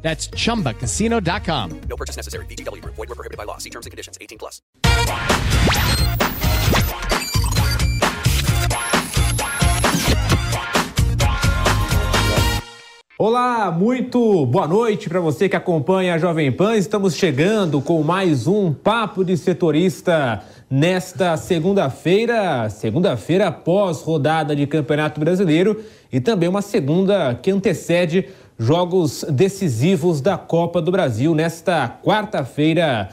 That's chumbacasino.com. No purchase necessary. VGW Group. Void were prohibited by law. See terms and conditions. 18 plus. Olá, muito boa noite para você que acompanha a Jovem Pan. Estamos chegando com mais um Papo de Setorista nesta segunda-feira, segunda-feira após rodada de Campeonato Brasileiro e também uma segunda que antecede jogos decisivos da Copa do Brasil. Nesta quarta-feira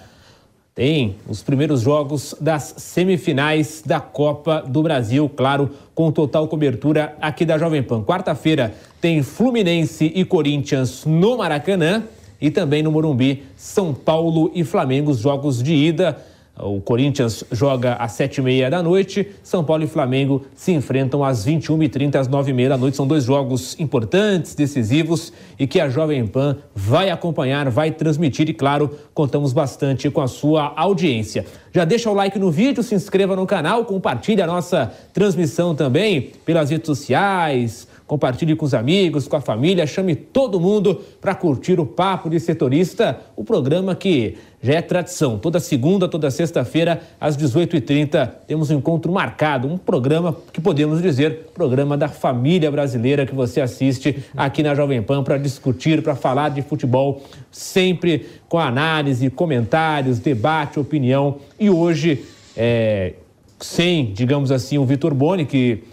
tem os primeiros jogos das semifinais da Copa do Brasil, claro, com total cobertura aqui da Jovem Pan. Quarta-feira tem Fluminense e Corinthians no Maracanã e também no Morumbi, São Paulo e Flamengo, os jogos de ida. O Corinthians joga às sete e meia da noite, São Paulo e Flamengo se enfrentam às 21h30, às nove e meia da noite. São dois jogos importantes, decisivos e que a Jovem Pan vai acompanhar, vai transmitir e, claro, contamos bastante com a sua audiência. Já deixa o like no vídeo, se inscreva no canal, compartilhe a nossa transmissão também pelas redes sociais, compartilhe com os amigos, com a família, chame todo mundo para curtir o Papo de Setorista, o programa que já é tradição. Toda segunda, toda sexta-feira, às 18h30, temos um encontro marcado, um programa que podemos dizer, programa da família brasileira que você assiste aqui na Jovem Pan para discutir, para falar de futebol, sempre com análise, comentários, debate, opinião. E hoje, é, sem, digamos assim, o Vitor Boni, que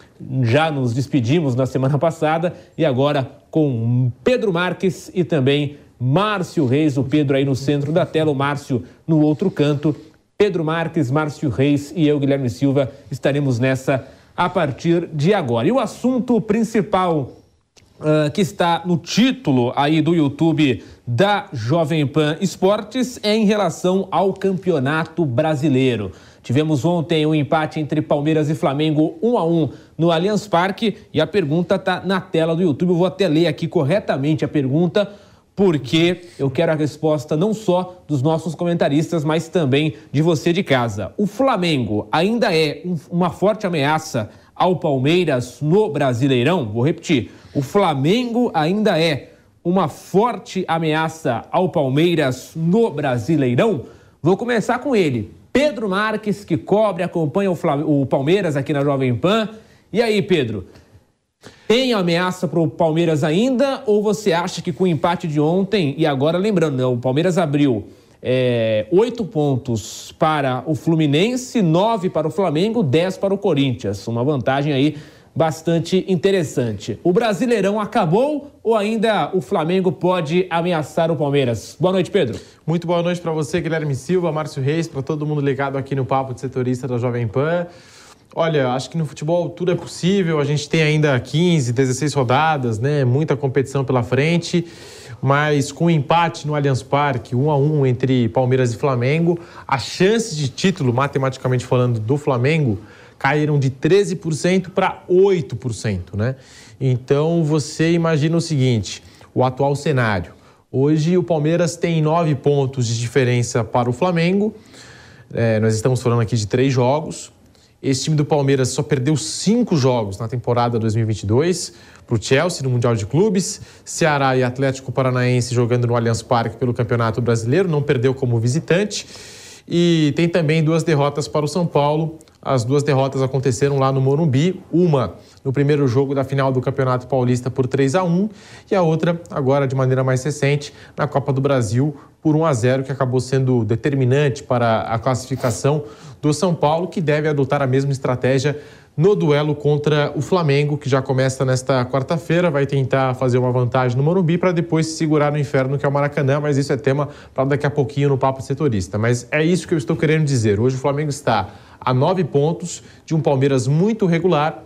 já nos despedimos na semana passada, e agora com Pedro Marques e também Márcio Reis, o Pedro aí no centro da tela, o Márcio no outro canto. Pedro Marques, Márcio Reis e eu, Guilherme Silva, estaremos nessa a partir de agora. E o assunto principal uh, que está no título aí do YouTube da Jovem Pan Esportes é em relação ao Campeonato Brasileiro. Tivemos ontem um empate entre Palmeiras e Flamengo, 1 a 1 no Allianz Parque, e a pergunta está na tela do YouTube. Eu vou até ler aqui corretamente a pergunta porque eu quero a resposta não só dos nossos comentaristas, mas também de você de casa. O Flamengo ainda é um, uma forte ameaça ao Palmeiras no Brasileirão? Vou repetir. O Flamengo ainda é uma forte ameaça ao Palmeiras no Brasileirão? Vou começar com ele, Pedro Marques, que cobre, acompanha o, Palmeiras aqui na Jovem Pan. E aí, Pedro? Tem ameaça para o Palmeiras ainda? Ou você acha que com o empate de ontem, e agora lembrando, né, o Palmeiras abriu é, oito pontos para o Fluminense, nove para o Flamengo, dez para o Corinthians. Uma vantagem aí bastante interessante. O Brasileirão acabou ou ainda o Flamengo pode ameaçar o Palmeiras? Boa noite, Pedro. Muito boa noite para você, Guilherme Silva, Márcio Reis, para todo mundo ligado aqui no Papo de Setorista da Jovem Pan. Olha, acho que no futebol tudo é possível. A gente tem ainda 15, 16 rodadas, né? Muita competição pela frente. Mas com o um empate no Allianz Parque, um a um entre Palmeiras e Flamengo, as chances de título, matematicamente falando, do Flamengo caíram de 13% para 8%, né? Então você imagina o seguinte: o atual cenário. Hoje o Palmeiras tem nove pontos de diferença para o Flamengo. É, nós estamos falando aqui de três jogos. Esse time do Palmeiras só perdeu cinco jogos na temporada 2022 para o Chelsea no Mundial de Clubes, Ceará e Atlético Paranaense jogando no Allianz Parque pelo Campeonato Brasileiro, não perdeu como visitante. E tem também duas derrotas para o São Paulo. As duas derrotas aconteceram lá no Morumbi, uma no primeiro jogo da final do Campeonato Paulista por 3 a 1 e a outra agora de maneira mais recente na Copa do Brasil por 1 a 0, que acabou sendo determinante para a classificação do São Paulo, que deve adotar a mesma estratégia no duelo contra o Flamengo, que já começa nesta quarta-feira, vai tentar fazer uma vantagem no Morumbi para depois se segurar no inferno que é o Maracanã, mas isso é tema para daqui a pouquinho no Papo Setorista. Mas é isso que eu estou querendo dizer. Hoje o Flamengo está a nove pontos de um Palmeiras muito regular.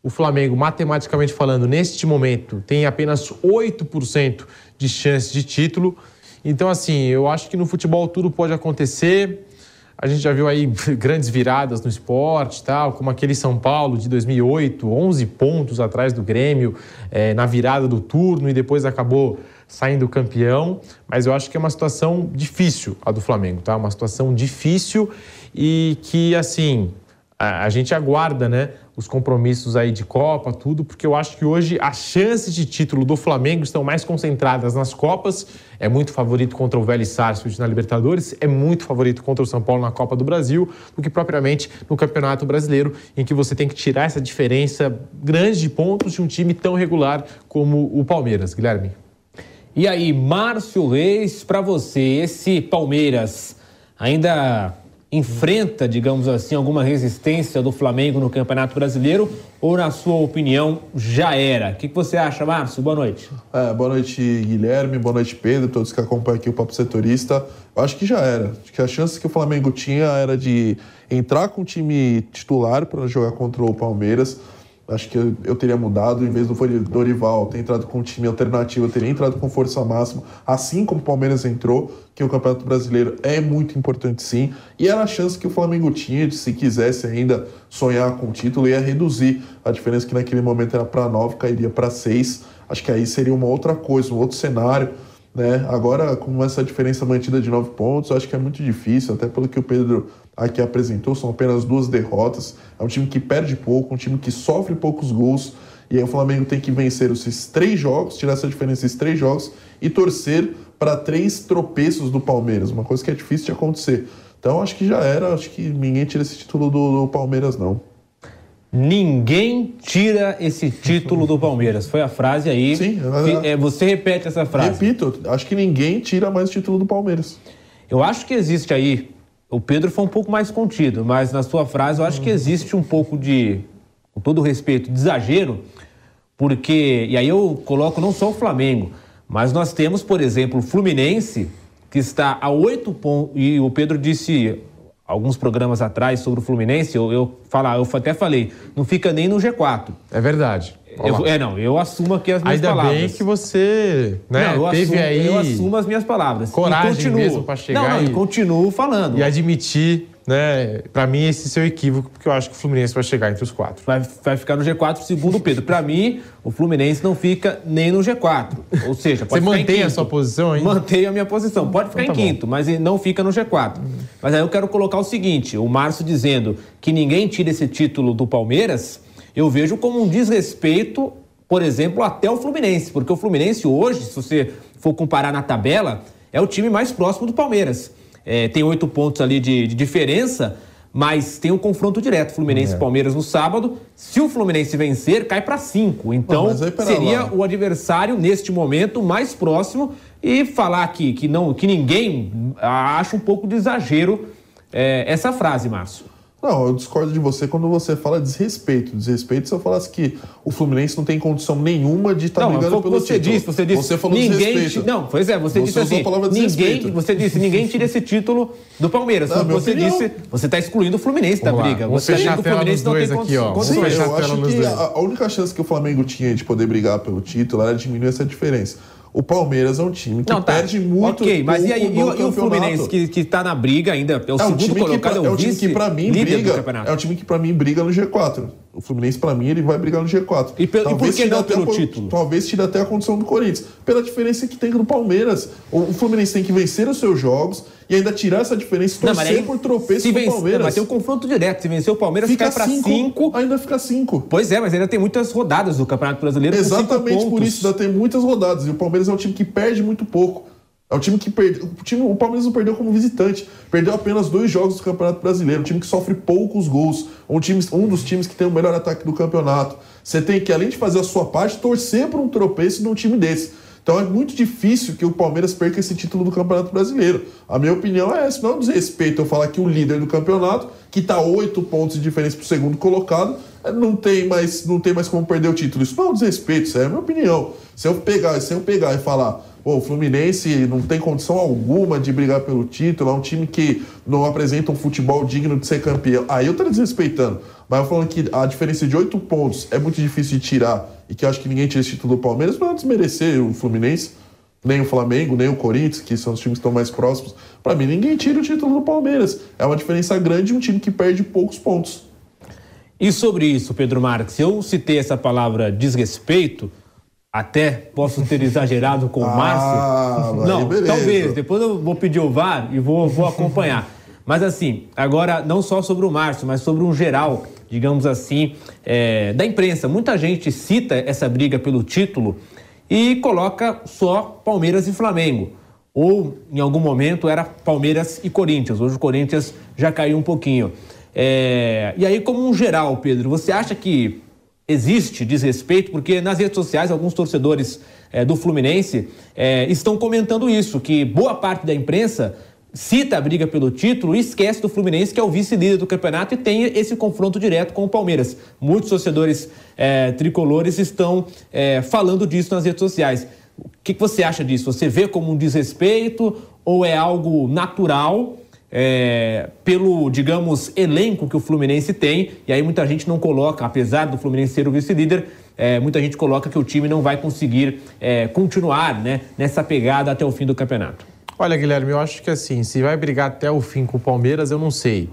O Flamengo, matematicamente falando, neste momento, tem apenas 8% de chance de título. Então, assim, eu acho que no futebol tudo pode acontecer. A gente já viu aí grandes viradas no esporte, tal, como aquele São Paulo de 2008, 11 pontos atrás do Grêmio é, na virada do turno e depois acabou saindo campeão. Mas eu acho que é uma situação difícil a do Flamengo, tá? Uma situação difícil e que, assim, a, a gente aguarda, né? Os compromissos aí de Copa, tudo, porque eu acho que hoje as chances de título do Flamengo estão mais concentradas nas Copas. É muito favorito contra o Vélez Sarsfield na Libertadores, é muito favorito contra o São Paulo na Copa do Brasil, do que propriamente no Campeonato Brasileiro, em que você tem que tirar essa diferença grande de pontos de um time tão regular como o Palmeiras. Guilherme. E aí, Márcio Reis, para você, esse Palmeiras ainda enfrenta, digamos assim, alguma resistência do Flamengo no Campeonato Brasileiro ou, na sua opinião, já era? O que, você acha, Márcio? Boa noite. É, boa noite, Guilherme. Boa noite, Pedro, todos que acompanham aqui o Papo Setorista. Eu acho que já era. Acho que a chance que o Flamengo tinha era de entrar com o time titular para jogar contra o Palmeiras acho que eu, eu, teria mudado, em vez do Dorival ter entrado com um time alternativo, eu teria entrado com força máxima, assim como o Palmeiras entrou, que o Campeonato Brasileiro é muito importante sim, e era a chance que o Flamengo tinha de, se quisesse ainda sonhar com o título, ia reduzir. A diferença que naquele momento era para 9, cairia para 6, acho que aí seria uma outra coisa, um outro cenário, né? Agora, com essa diferença mantida de 9 pontos, acho que é muito difícil, até pelo que o Pedro aqui apresentou, são apenas duas derrotas. É um time que perde pouco, um time que sofre poucos gols. E aí o Flamengo tem que vencer esses três jogos, tirar essa diferença esses três jogos e torcer para três tropeços do Palmeiras, uma coisa que é difícil de acontecer. Então acho que já era, acho que ninguém tira esse título do, do Palmeiras, não. Ninguém tira esse título do Palmeiras. Foi a frase aí. Sim, é, é, você repete essa frase. Repito, acho que ninguém tira mais o título do Palmeiras. Eu acho que existe aí o Pedro foi um pouco mais contido, mas na sua frase eu acho que existe um pouco de, com todo respeito, de exagero, porque, e aí eu coloco não só o Flamengo, mas nós temos, por exemplo, o Fluminense, que está a oito pontos, e o Pedro disse alguns programas atrás sobre o Fluminense, eu, eu, falar, eu até falei, não fica nem no G4. É verdade. Eu, é, não, eu assumo aqui as minhas Ainda palavras. Ainda bem que você né, não, teve assumo, aí... Eu assumo as minhas palavras. Coragem e continuo. mesmo para chegar não, não, e... continuo falando. E admitir, né, para mim esse seu equívoco, porque eu acho que o Fluminense vai chegar entre os quatro. Vai, vai ficar no G4, segundo o Pedro. Para mim, o Fluminense não fica nem no G4. Ou seja, pode Você mantém a sua posição ainda? Mantenho a minha posição. Pode ficar então tá em quinto, bom. mas não fica no G4. Hum. Mas aí eu quero colocar o seguinte, o Márcio dizendo que ninguém tira esse título do Palmeiras, eu vejo como um desrespeito por exemplo, até o Fluminense, porque o Fluminense hoje, se você for comparar na tabela, é o time mais próximo do Palmeiras. É, tem oito pontos ali de, de, diferença, mas tem um confronto direto Fluminense e é. Palmeiras no sábado. Se o Fluminense vencer, cai para cinco. Então seria lá. o adversário neste momento mais próximo e falar aqui que não, que ninguém acha um pouco de exagero é, essa frase, Márcio. Não, eu discordo de você quando você fala desrespeito. Desrespeito se eu falasse que o Fluminense não tem condição nenhuma de estar tá brigando pelo você título. Disse, você disse, você falou ninguém desrespeito. Não, pois é, você, você disse assim, ninguém, você disse, ninguém tira esse título do Palmeiras. Não, você opinião. disse, você está excluindo o Fluminense Vamos da briga. Lá. Você acha que o Fluminense não tem aqui, ó. Sim, eu acho que a, a única chance que o Flamengo tinha de poder brigar pelo título era diminuir essa diferença. O Palmeiras é um time que não, tá. perde muito. Ok, mas e, aí, e, e o Fluminense que, que tá na briga ainda? É o é segundo time colocado, que, é o, é o time que para mim briga. É o time que para mim briga no G4. O Fluminense, para mim, ele vai brigar no G4. E, pe, e por que não pelo título? Talvez tire até a condição do Corinthians. Pela diferença que tem do Palmeiras. O Fluminense tem que vencer os seus jogos e ainda tirar essa diferença e torcer por tropeço do Palmeiras. Mas tem um confronto direto. Se vencer o Palmeiras, fica cai para 5. Ainda fica 5. Pois é, mas ainda tem muitas rodadas do Campeonato Brasileiro. Exatamente por isso, ainda tem muitas rodadas. E o Palmeiras é um time que perde muito pouco. É um time que perde. O, time, o Palmeiras não perdeu como visitante. Perdeu apenas dois jogos do Campeonato Brasileiro. Um time que sofre poucos gols. Um, time, um dos times que tem o melhor ataque do campeonato. Você tem que, além de fazer a sua parte, torcer para um tropeço de um time desse. Então é muito difícil que o Palmeiras perca esse título do Campeonato Brasileiro. A minha opinião é essa. Não é um desrespeito eu falar que o líder do campeonato, que está oito pontos de diferença para o segundo colocado, não tem, mais, não tem mais como perder o título. Isso não é um desrespeito, isso é a minha opinião. Se eu pegar, se eu pegar e falar Pô, o Fluminense não tem condição alguma de brigar pelo título, é um time que não apresenta um futebol digno de ser campeão. Aí eu tô desrespeitando. Mas eu falando que a diferença de oito pontos é muito difícil de tirar e que eu acho que ninguém tira esse título do Palmeiras para desmerecer o Fluminense. nem o Flamengo, nem o Corinthians, que são os times que estão mais próximos. Para mim, ninguém tira o título do Palmeiras. É uma diferença grande de um time que perde poucos pontos. E sobre isso, Pedro Marques, eu citei essa palavra desrespeito, até posso ter exagerado com o Ah, Márcio. aí não, talvez. Depois eu vou pedir o VAR e vou, vou acompanhar. Mas assim, agora não só sobre o Márcio, mas sobre um geral, digamos assim, é, da imprensa. Muita gente cita essa briga pelo título e coloca só Palmeiras e Flamengo. Ou em algum momento era Palmeiras e Corinthians. Hoje o Corinthians já caiu um pouquinho. É, e aí, como um geral, Pedro, você acha que existe desrespeito? Porque nas redes sociais, alguns torcedores é, do Fluminense é, estão comentando isso, que boa parte da imprensa cita a briga pelo título e esquece do Fluminense, que é o vice-líder do campeonato e tem esse confronto direto com o Palmeiras. Muitos torcedores é, tricolores estão falando disso nas redes sociais. O que, que você acha disso? Você vê como um desrespeito ou é algo natural? É, pelo, digamos, elenco que o Fluminense tem, e aí muita gente não coloca, apesar do Fluminense ser o vice-líder, é, muita gente coloca que o time não vai conseguir é, continuar né, nessa pegada até o fim do campeonato. Olha, Guilherme, eu acho que assim, se vai brigar até o fim com o Palmeiras, eu não sei.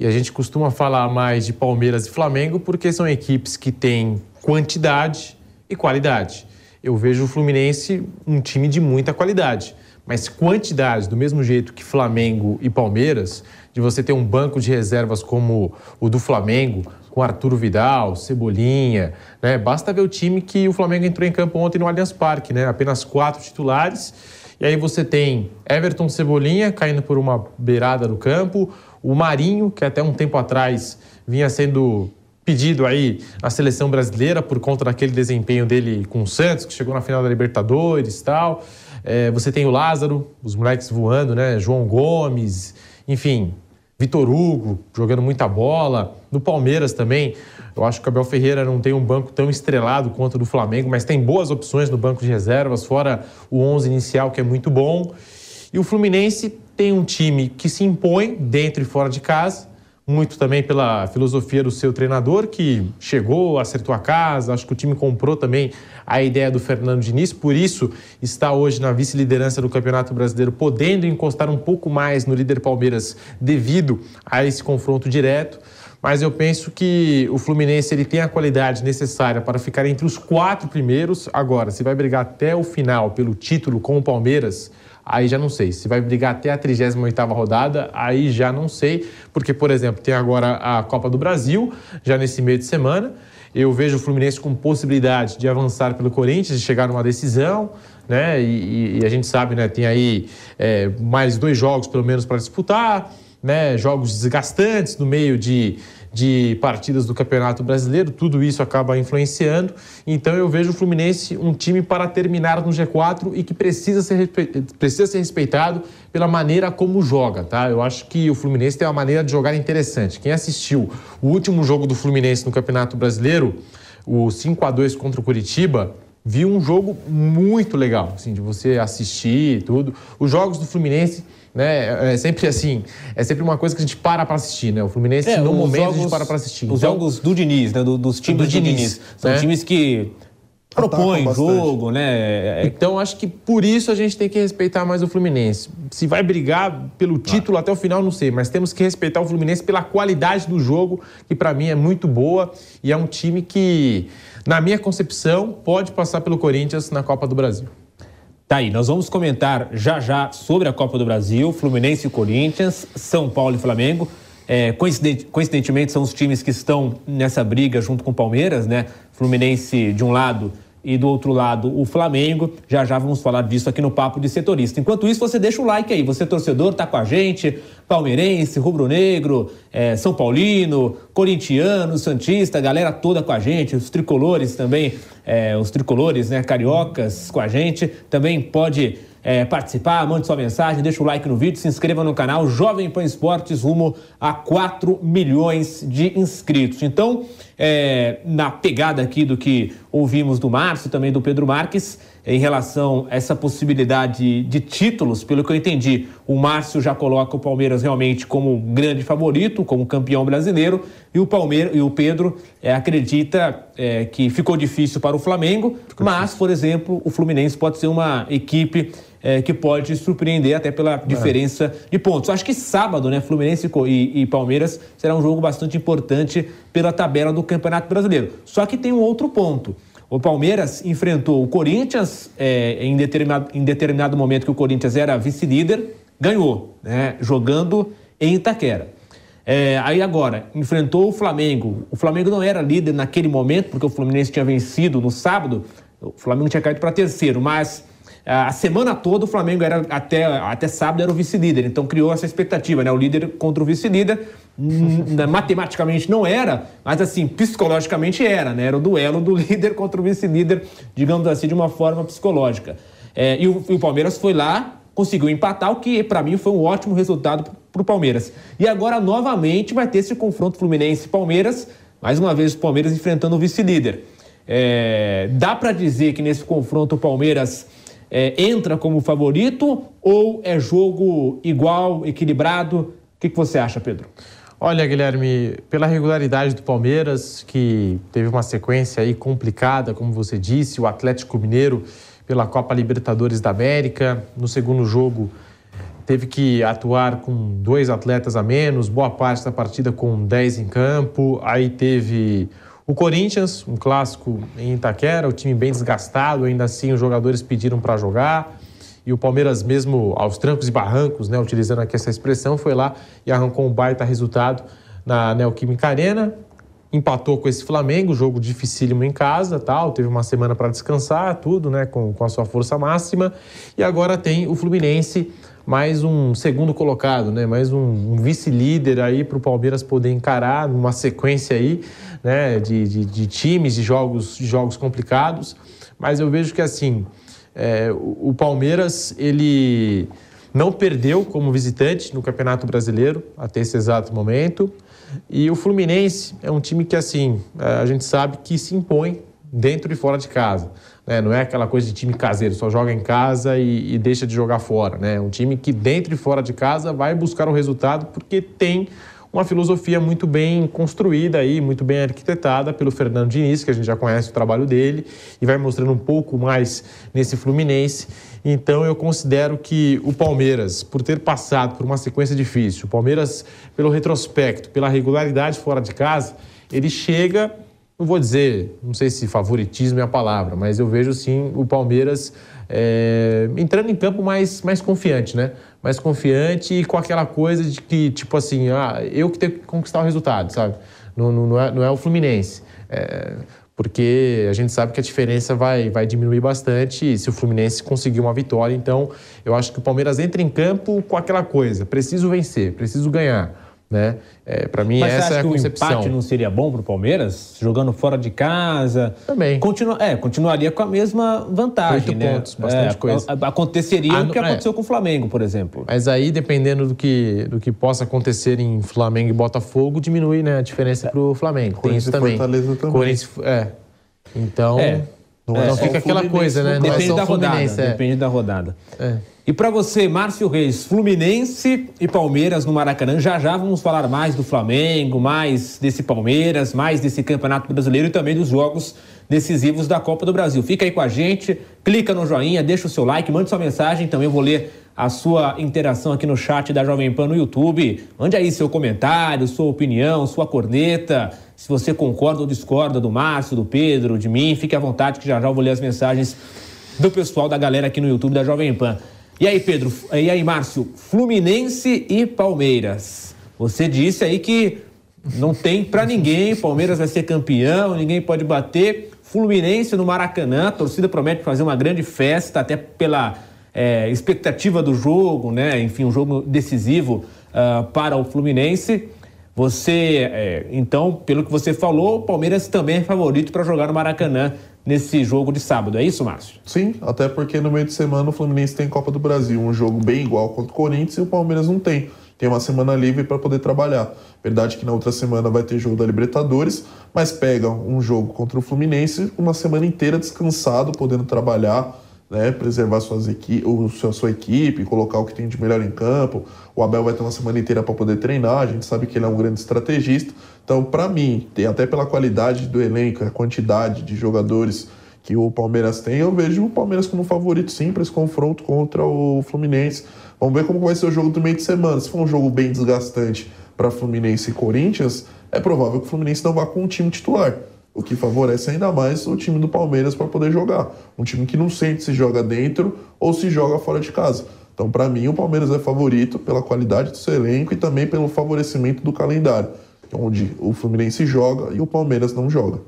E a gente costuma falar mais de Palmeiras e Flamengo porque são equipes que têm quantidade e qualidade. Eu vejo o Fluminense um time de muita qualidade, mas quantidade, do mesmo jeito que Flamengo e Palmeiras, de você ter um banco de reservas como o do Flamengo, com Arturo Vidal, Cebolinha, né? Basta ver o time que o Flamengo entrou em campo ontem no Allianz Parque, né? Apenas quatro titulares. E aí você tem Everton Cebolinha caindo por uma beirada do campo, o Marinho, que até um tempo atrás vinha sendo pedido aí à seleção brasileira por conta daquele desempenho dele com o Santos, que chegou na final da Libertadores e tal. É, você tem o Lázaro, os moleques voando, né? João Gomes, enfim, Vitor Hugo jogando muita bola. No Palmeiras também, eu acho que o Abel Ferreira não tem um banco tão estrelado quanto o do Flamengo, mas tem boas opções no banco de reservas, fora o 11 inicial, que é muito bom. E o Fluminense tem um time que se impõe dentro e fora de casa, muito também pela filosofia do seu treinador, que chegou, acertou a casa. Acho que o time comprou também a ideia do Fernando Diniz, por isso está hoje na vice-liderança do Campeonato Brasileiro, podendo encostar um pouco mais no líder Palmeiras devido a esse confronto direto. Mas eu penso que o Fluminense ele tem a qualidade necessária para ficar entre os quatro primeiros. Agora, se vai brigar até o final pelo título com o Palmeiras, aí já não sei. Se vai brigar até a 38ª rodada, aí já não sei. Porque, por exemplo, tem agora a Copa do Brasil, já nesse meio de semana. Eu vejo o Fluminense com possibilidade de avançar pelo Corinthians, de chegar numa decisão, né? E, e a gente sabe, né? Tem aí é, mais dois jogos, pelo menos, para disputar, né? Jogos desgastantes no meio de, de partidas do Campeonato Brasileiro, tudo isso acaba influenciando. Então eu vejo o Fluminense um time para terminar no G4 e que precisa ser, precisa ser respeitado pela maneira como joga, tá? Eu acho que o Fluminense tem uma maneira de jogar interessante. Quem assistiu o último jogo do Fluminense no Campeonato Brasileiro, o 5 a 2 contra o Curitiba, viu um jogo muito legal, assim, de você assistir e tudo. Os jogos do Fluminense, né, é sempre assim, é sempre uma coisa que a gente para para assistir, né? O Fluminense, no os momento, a gente jogos- para para assistir. Os Então, jogos do Diniz, né? do- dos times Do do, Diniz, Diniz. São né? times que propõem jogo, né? É- Então, acho que por isso a gente tem que respeitar mais o Fluminense. Se vai brigar pelo título até o final, não sei, mas temos que respeitar o Fluminense pela qualidade do jogo, que para mim é muito boa e é um time que, na minha concepção, pode passar pelo Corinthians na Copa do Brasil. Tá aí, nós vamos comentar já já sobre a Copa do Brasil, Fluminense e Corinthians, São Paulo e Flamengo. É, coincidente- coincidentemente, são os times que estão nessa briga junto com o Palmeiras, né? Fluminense de um lado e do outro lado o Flamengo. Já já vamos falar disso aqui no Papo de Setorista. Enquanto isso, você deixa o like aí. Você, torcedor, tá com a gente, palmeirense, rubro-negro, é, São Paulino, corintiano, santista, galera toda com a gente, os tricolores também, é, os tricolores, né, cariocas com a gente. Também pode é, participar, mande sua mensagem, deixa o like no vídeo, se inscreva no canal Jovem Pan Esportes rumo a 4 milhões de inscritos. Então, é, na pegada aqui do que ouvimos do Márcio também do Pedro Marques, em relação a essa possibilidade de títulos, pelo que eu entendi, o Márcio já coloca o Palmeiras realmente como grande favorito, como campeão brasileiro, e o Palmeiras e o Pedro é, acredita é, que ficou difícil para o Flamengo, ficou mas, difícil. por exemplo, o Fluminense pode ser uma equipe é, que pode surpreender até pela é. diferença de pontos. Acho que sábado, né, Fluminense e, e, Palmeiras será um jogo bastante importante pela tabela do Campeonato Brasileiro. Só que tem um outro ponto. O Palmeiras enfrentou o Corinthians é, em, determinado, em determinado momento que o Corinthians era vice-líder, ganhou, né, jogando em Itaquera. É, aí agora, enfrentou o Flamengo. O Flamengo não era líder naquele momento, porque o Fluminense tinha vencido no sábado. O Flamengo tinha caído para terceiro, mas a semana toda o Flamengo era até, até sábado era o vice-líder, então criou essa expectativa, né? O líder contra o vice-líder. Matematicamente não era, mas assim, psicologicamente era, né? Era o duelo do líder contra o vice-líder, digamos assim, de uma forma psicológica. É, e, o, e o Palmeiras foi lá, conseguiu empatar, o que para mim foi um ótimo resultado para o Palmeiras. E agora novamente vai ter esse confronto Fluminense-Palmeiras, mais uma vez o Palmeiras enfrentando o vice-líder. É, dá para dizer que nesse confronto o Palmeiras é, entra como favorito ou é jogo igual, equilibrado? O que, que você acha, Pedro? Olha, Guilherme, pela regularidade do Palmeiras, que teve uma sequência aí complicada, como você disse, o Atlético Mineiro pela Copa Libertadores da América, no segundo jogo teve que atuar com dois atletas a menos, boa parte da partida com 10 em campo, aí teve o Corinthians, um clássico em Itaquera, o time bem desgastado, ainda assim os jogadores pediram para jogar. E o Palmeiras, mesmo aos trancos e barrancos, né, utilizando aqui essa expressão, foi lá e arrancou um baita resultado na Neoquímica Arena. Empatou com esse Flamengo, jogo dificílimo em casa, tal. Teve uma semana para descansar, tudo, né, com, com a sua força máxima. E agora tem o Fluminense mais um segundo colocado, né? mais um, um vice-líder aí para o Palmeiras poder encarar numa sequência aí né? de, de, de times, de jogos, de jogos complicados. Mas eu vejo que assim, é, o, o Palmeiras ele não perdeu como visitante no Campeonato Brasileiro até esse exato momento. E o Fluminense é um time que, assim, a gente sabe que se impõe dentro e fora de casa. Né? Não é aquela coisa de time caseiro, só joga em casa e, e deixa de jogar fora. Né? É um time que dentro e fora de casa vai buscar o resultado porque tem uma filosofia muito bem construída aí, muito bem arquitetada pelo Fernando Diniz, que a gente já conhece o trabalho dele, e vai mostrando um pouco mais nesse Fluminense. Então eu considero que o Palmeiras, por ter passado por uma sequência difícil, o Palmeiras, pelo retrospecto, pela regularidade fora de casa, ele chega não vou dizer, não sei se favoritismo é a palavra, mas eu vejo sim o Palmeiras é, entrando em campo mais, mais confiante, né? Mais confiante e com aquela coisa de que, tipo assim, ah, eu que tenho que conquistar o resultado, sabe? Não, não, não, é, não é o Fluminense. É, porque a gente sabe que a diferença vai, vai diminuir bastante se o Fluminense conseguir uma vitória. Então, eu acho que o Palmeiras entra em campo com aquela coisa: preciso vencer, preciso ganhar. Né? É, para mim, Mas essa é a concepção. O empate não seria bom para o Palmeiras? Jogando fora de casa? Também. Continua, é, continuaria com a mesma vantagem. Oito né? pontos, bastante é, coisa. Aconteceria ah, o que é. aconteceu com o Flamengo, por exemplo. Mas aí, dependendo do que, do que possa acontecer em Flamengo e Botafogo, diminui né, a diferença para o Flamengo. Tem isso também. Fortaleza também. Corinthians, é. Então, é. não, é, fica aquela coisa, né? Depende, da rodada, depende da rodada. É. E para você, Márcio Reis, Fluminense e Palmeiras no Maracanã. Já já vamos falar mais do Flamengo, mais desse Palmeiras, mais desse Campeonato Brasileiro e também dos jogos decisivos da Copa do Brasil. Fica aí com a gente, clica no joinha, deixa o seu like, mande sua mensagem, também vou ler a sua interação aqui no chat da Jovem Pan no YouTube. Mande aí seu comentário, sua opinião, sua corneta. Se você concorda ou discorda do Márcio, do Pedro, de mim, fique à vontade que já já eu vou ler as mensagens do pessoal da galera aqui no YouTube da Jovem Pan. E aí, Pedro? E aí, Márcio? Fluminense e Palmeiras. Você disse aí que não tem para ninguém, Palmeiras vai ser campeão, ninguém pode bater. Fluminense no Maracanã, a torcida promete fazer uma grande festa, até pela é, expectativa do jogo, né? Enfim, um jogo decisivo uh, para o Fluminense. Você, é, então, pelo que você falou, o Palmeiras também é favorito para jogar no Maracanã nesse jogo de sábado. É isso, Márcio? Sim, até porque no meio de semana o Fluminense tem Copa do Brasil, um jogo bem igual contra o Corinthians e o Palmeiras não tem. Tem uma semana livre para poder trabalhar. Verdade que na outra semana vai ter jogo da Libertadores, mas pega um jogo contra o Fluminense, uma semana inteira descansado, podendo trabalhar né, preservar suas equi o, sua, sua equipe, colocar o que tem de melhor em campo. O Abel vai ter uma semana inteira para poder treinar, a gente sabe que ele é um grande estrategista. Então, para mim, até pela qualidade do elenco, a quantidade de jogadores que o Palmeiras tem, eu vejo o Palmeiras como favorito sim para esse confronto contra o Fluminense. Vamos ver como vai ser o jogo do meio de semana. Se for um jogo bem desgastante para Fluminense e Corinthians, é provável que o Fluminense não vá com um time titular o que favorece ainda mais o time do Palmeiras para poder jogar. Um time que não sente se joga dentro ou se joga fora de casa. Então, para mim, o Palmeiras é favorito pela qualidade do seu elenco e também pelo favorecimento do calendário, onde o Fluminense joga e o Palmeiras não joga.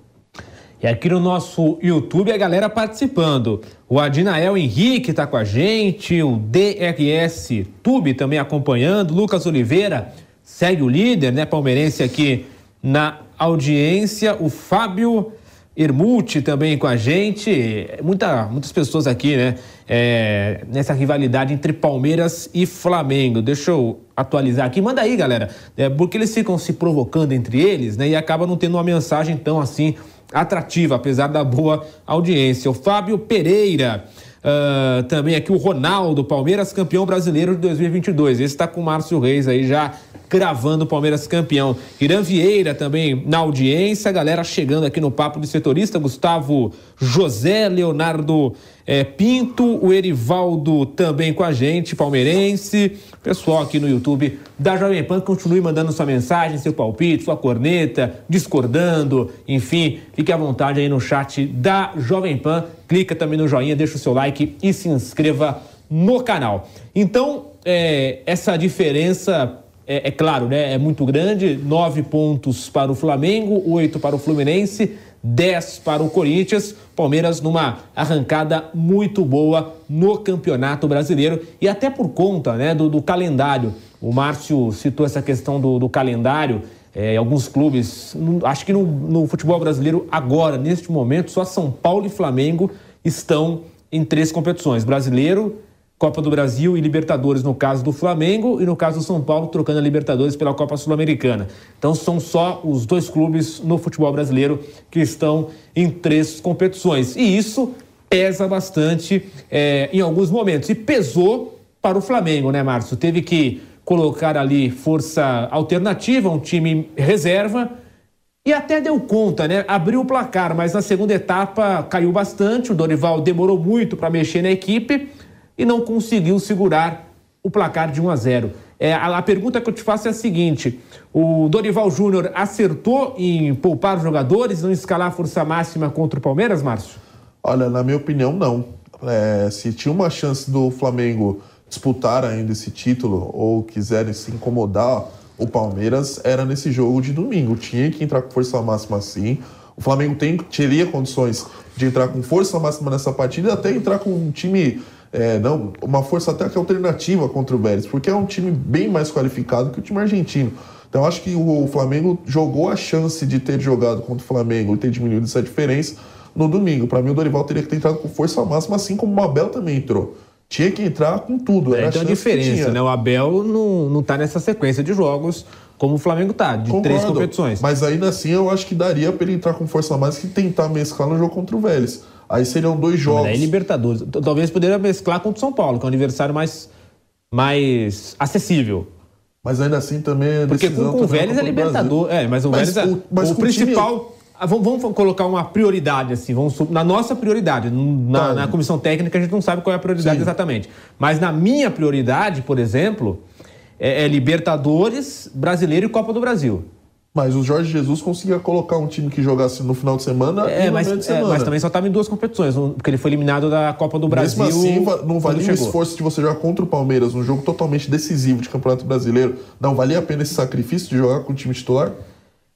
E aqui no nosso YouTube a galera participando. O Adinael Henrique está com a gente, o DRS Tube também acompanhando, Lucas Oliveira segue o líder, né, palmeirense aqui na audiência. O Fábio Ermuti também com a gente. Muita, muitas pessoas aqui, né? É, nessa rivalidade entre Palmeiras e Flamengo. Deixa eu atualizar aqui. Manda aí, galera. É, porque eles ficam se provocando entre eles, né? E acaba não tendo uma mensagem tão assim atrativa, apesar da boa audiência. O Fábio Pereira. Uh, também aqui o Ronaldo, Palmeiras campeão brasileiro de 2022. Esse está com o Márcio Reis aí já cravando o Palmeiras campeão. Irã Vieira também na audiência, galera chegando aqui no Papo de Setorista, Gustavo José, Leonardo é, Pinto, o Erivaldo também com a gente, palmeirense. Pessoal aqui no YouTube da Jovem Pan, continue mandando sua mensagem, seu palpite, sua corneta, discordando, enfim, fique à vontade aí no chat da Jovem Pan. Clica também no joinha, deixa o seu like e se inscreva no canal. Então, é, essa diferença é, é, claro, né, é muito grande. Nove pontos para o Flamengo, oito para o Fluminense, dez para o Corinthians. Palmeiras numa arrancada muito boa no Campeonato Brasileiro e até por conta né, do, do calendário. O Márcio citou essa questão do, do calendário. É, alguns clubes, acho que no, no futebol brasileiro, agora, neste momento, só São Paulo e Flamengo estão em três competições: brasileiro, Copa do Brasil e Libertadores no caso do Flamengo e no caso do São Paulo trocando a Libertadores pela Copa Sul-Americana. Então são só os dois clubes no futebol brasileiro que estão em três competições e isso pesa bastante é, em alguns momentos e pesou para o Flamengo, né, Márcio? Teve que colocar ali força alternativa, um time reserva e até deu conta, né? Abriu o placar, mas na segunda etapa caiu bastante. O Dorival demorou muito para mexer na equipe e não conseguiu segurar o placar de 1 a 0. É, a, a, pergunta que eu te faço é a seguinte: o Dorival Júnior acertou em poupar os jogadores, não escalar a força máxima contra o Palmeiras, Márcio? Olha, na minha opinião, não. É, se tinha uma chance do Flamengo disputar ainda esse título ou quiserem se incomodar o Palmeiras, era nesse jogo de domingo. Tinha que entrar com força máxima sim. O Flamengo tem, teria condições de entrar com força máxima nessa partida até entrar com um time é, não, uma força até que alternativa contra o Vélez, porque é um time bem mais qualificado que o time argentino. Então acho que o Flamengo jogou a chance de ter jogado contra o Flamengo e ter diminuído essa diferença no domingo. Para mim, o Dorival teria que ter entrado com força máxima, assim como o Abel também entrou. Tinha que entrar com tudo. Era é, então a diferença, né? O Abel não, não tá nessa sequência de jogos como o Flamengo tá, de Concordo, três competições. Mas ainda assim eu acho que daria para ele entrar com força máxima e tentar mesclar no jogo contra o Vélez. Aí seriam dois jogos. Aí Libertadores. Talvez poderia mesclar contra o São Paulo, que é um aniversário mais, mais acessível. Mas ainda assim também é Porque com, com o Vélez é Libertador. É, mas o mas Vélez é. O, mas o principal. Ah, vamos, vamos, colocar uma prioridade, assim, vamos, na nossa prioridade. Na, tá. na, comissão técnica a gente não sabe qual é a prioridade Sim. exatamente. Mas na minha prioridade, por exemplo, é, é Libertadores, Brasileiro e Copa do Brasil. Mas o Jorge Jesus conseguia colocar um time que jogasse no final de semana é, e no mas, meio de semana. É, mas também só estava em duas competições, porque ele foi eliminado da Copa do Brasil. Mesmo assim, não valia o esforço de você jogar contra o Palmeiras, um jogo totalmente decisivo de Campeonato Brasileiro. Não valia a pena esse sacrifício de jogar com o time titular?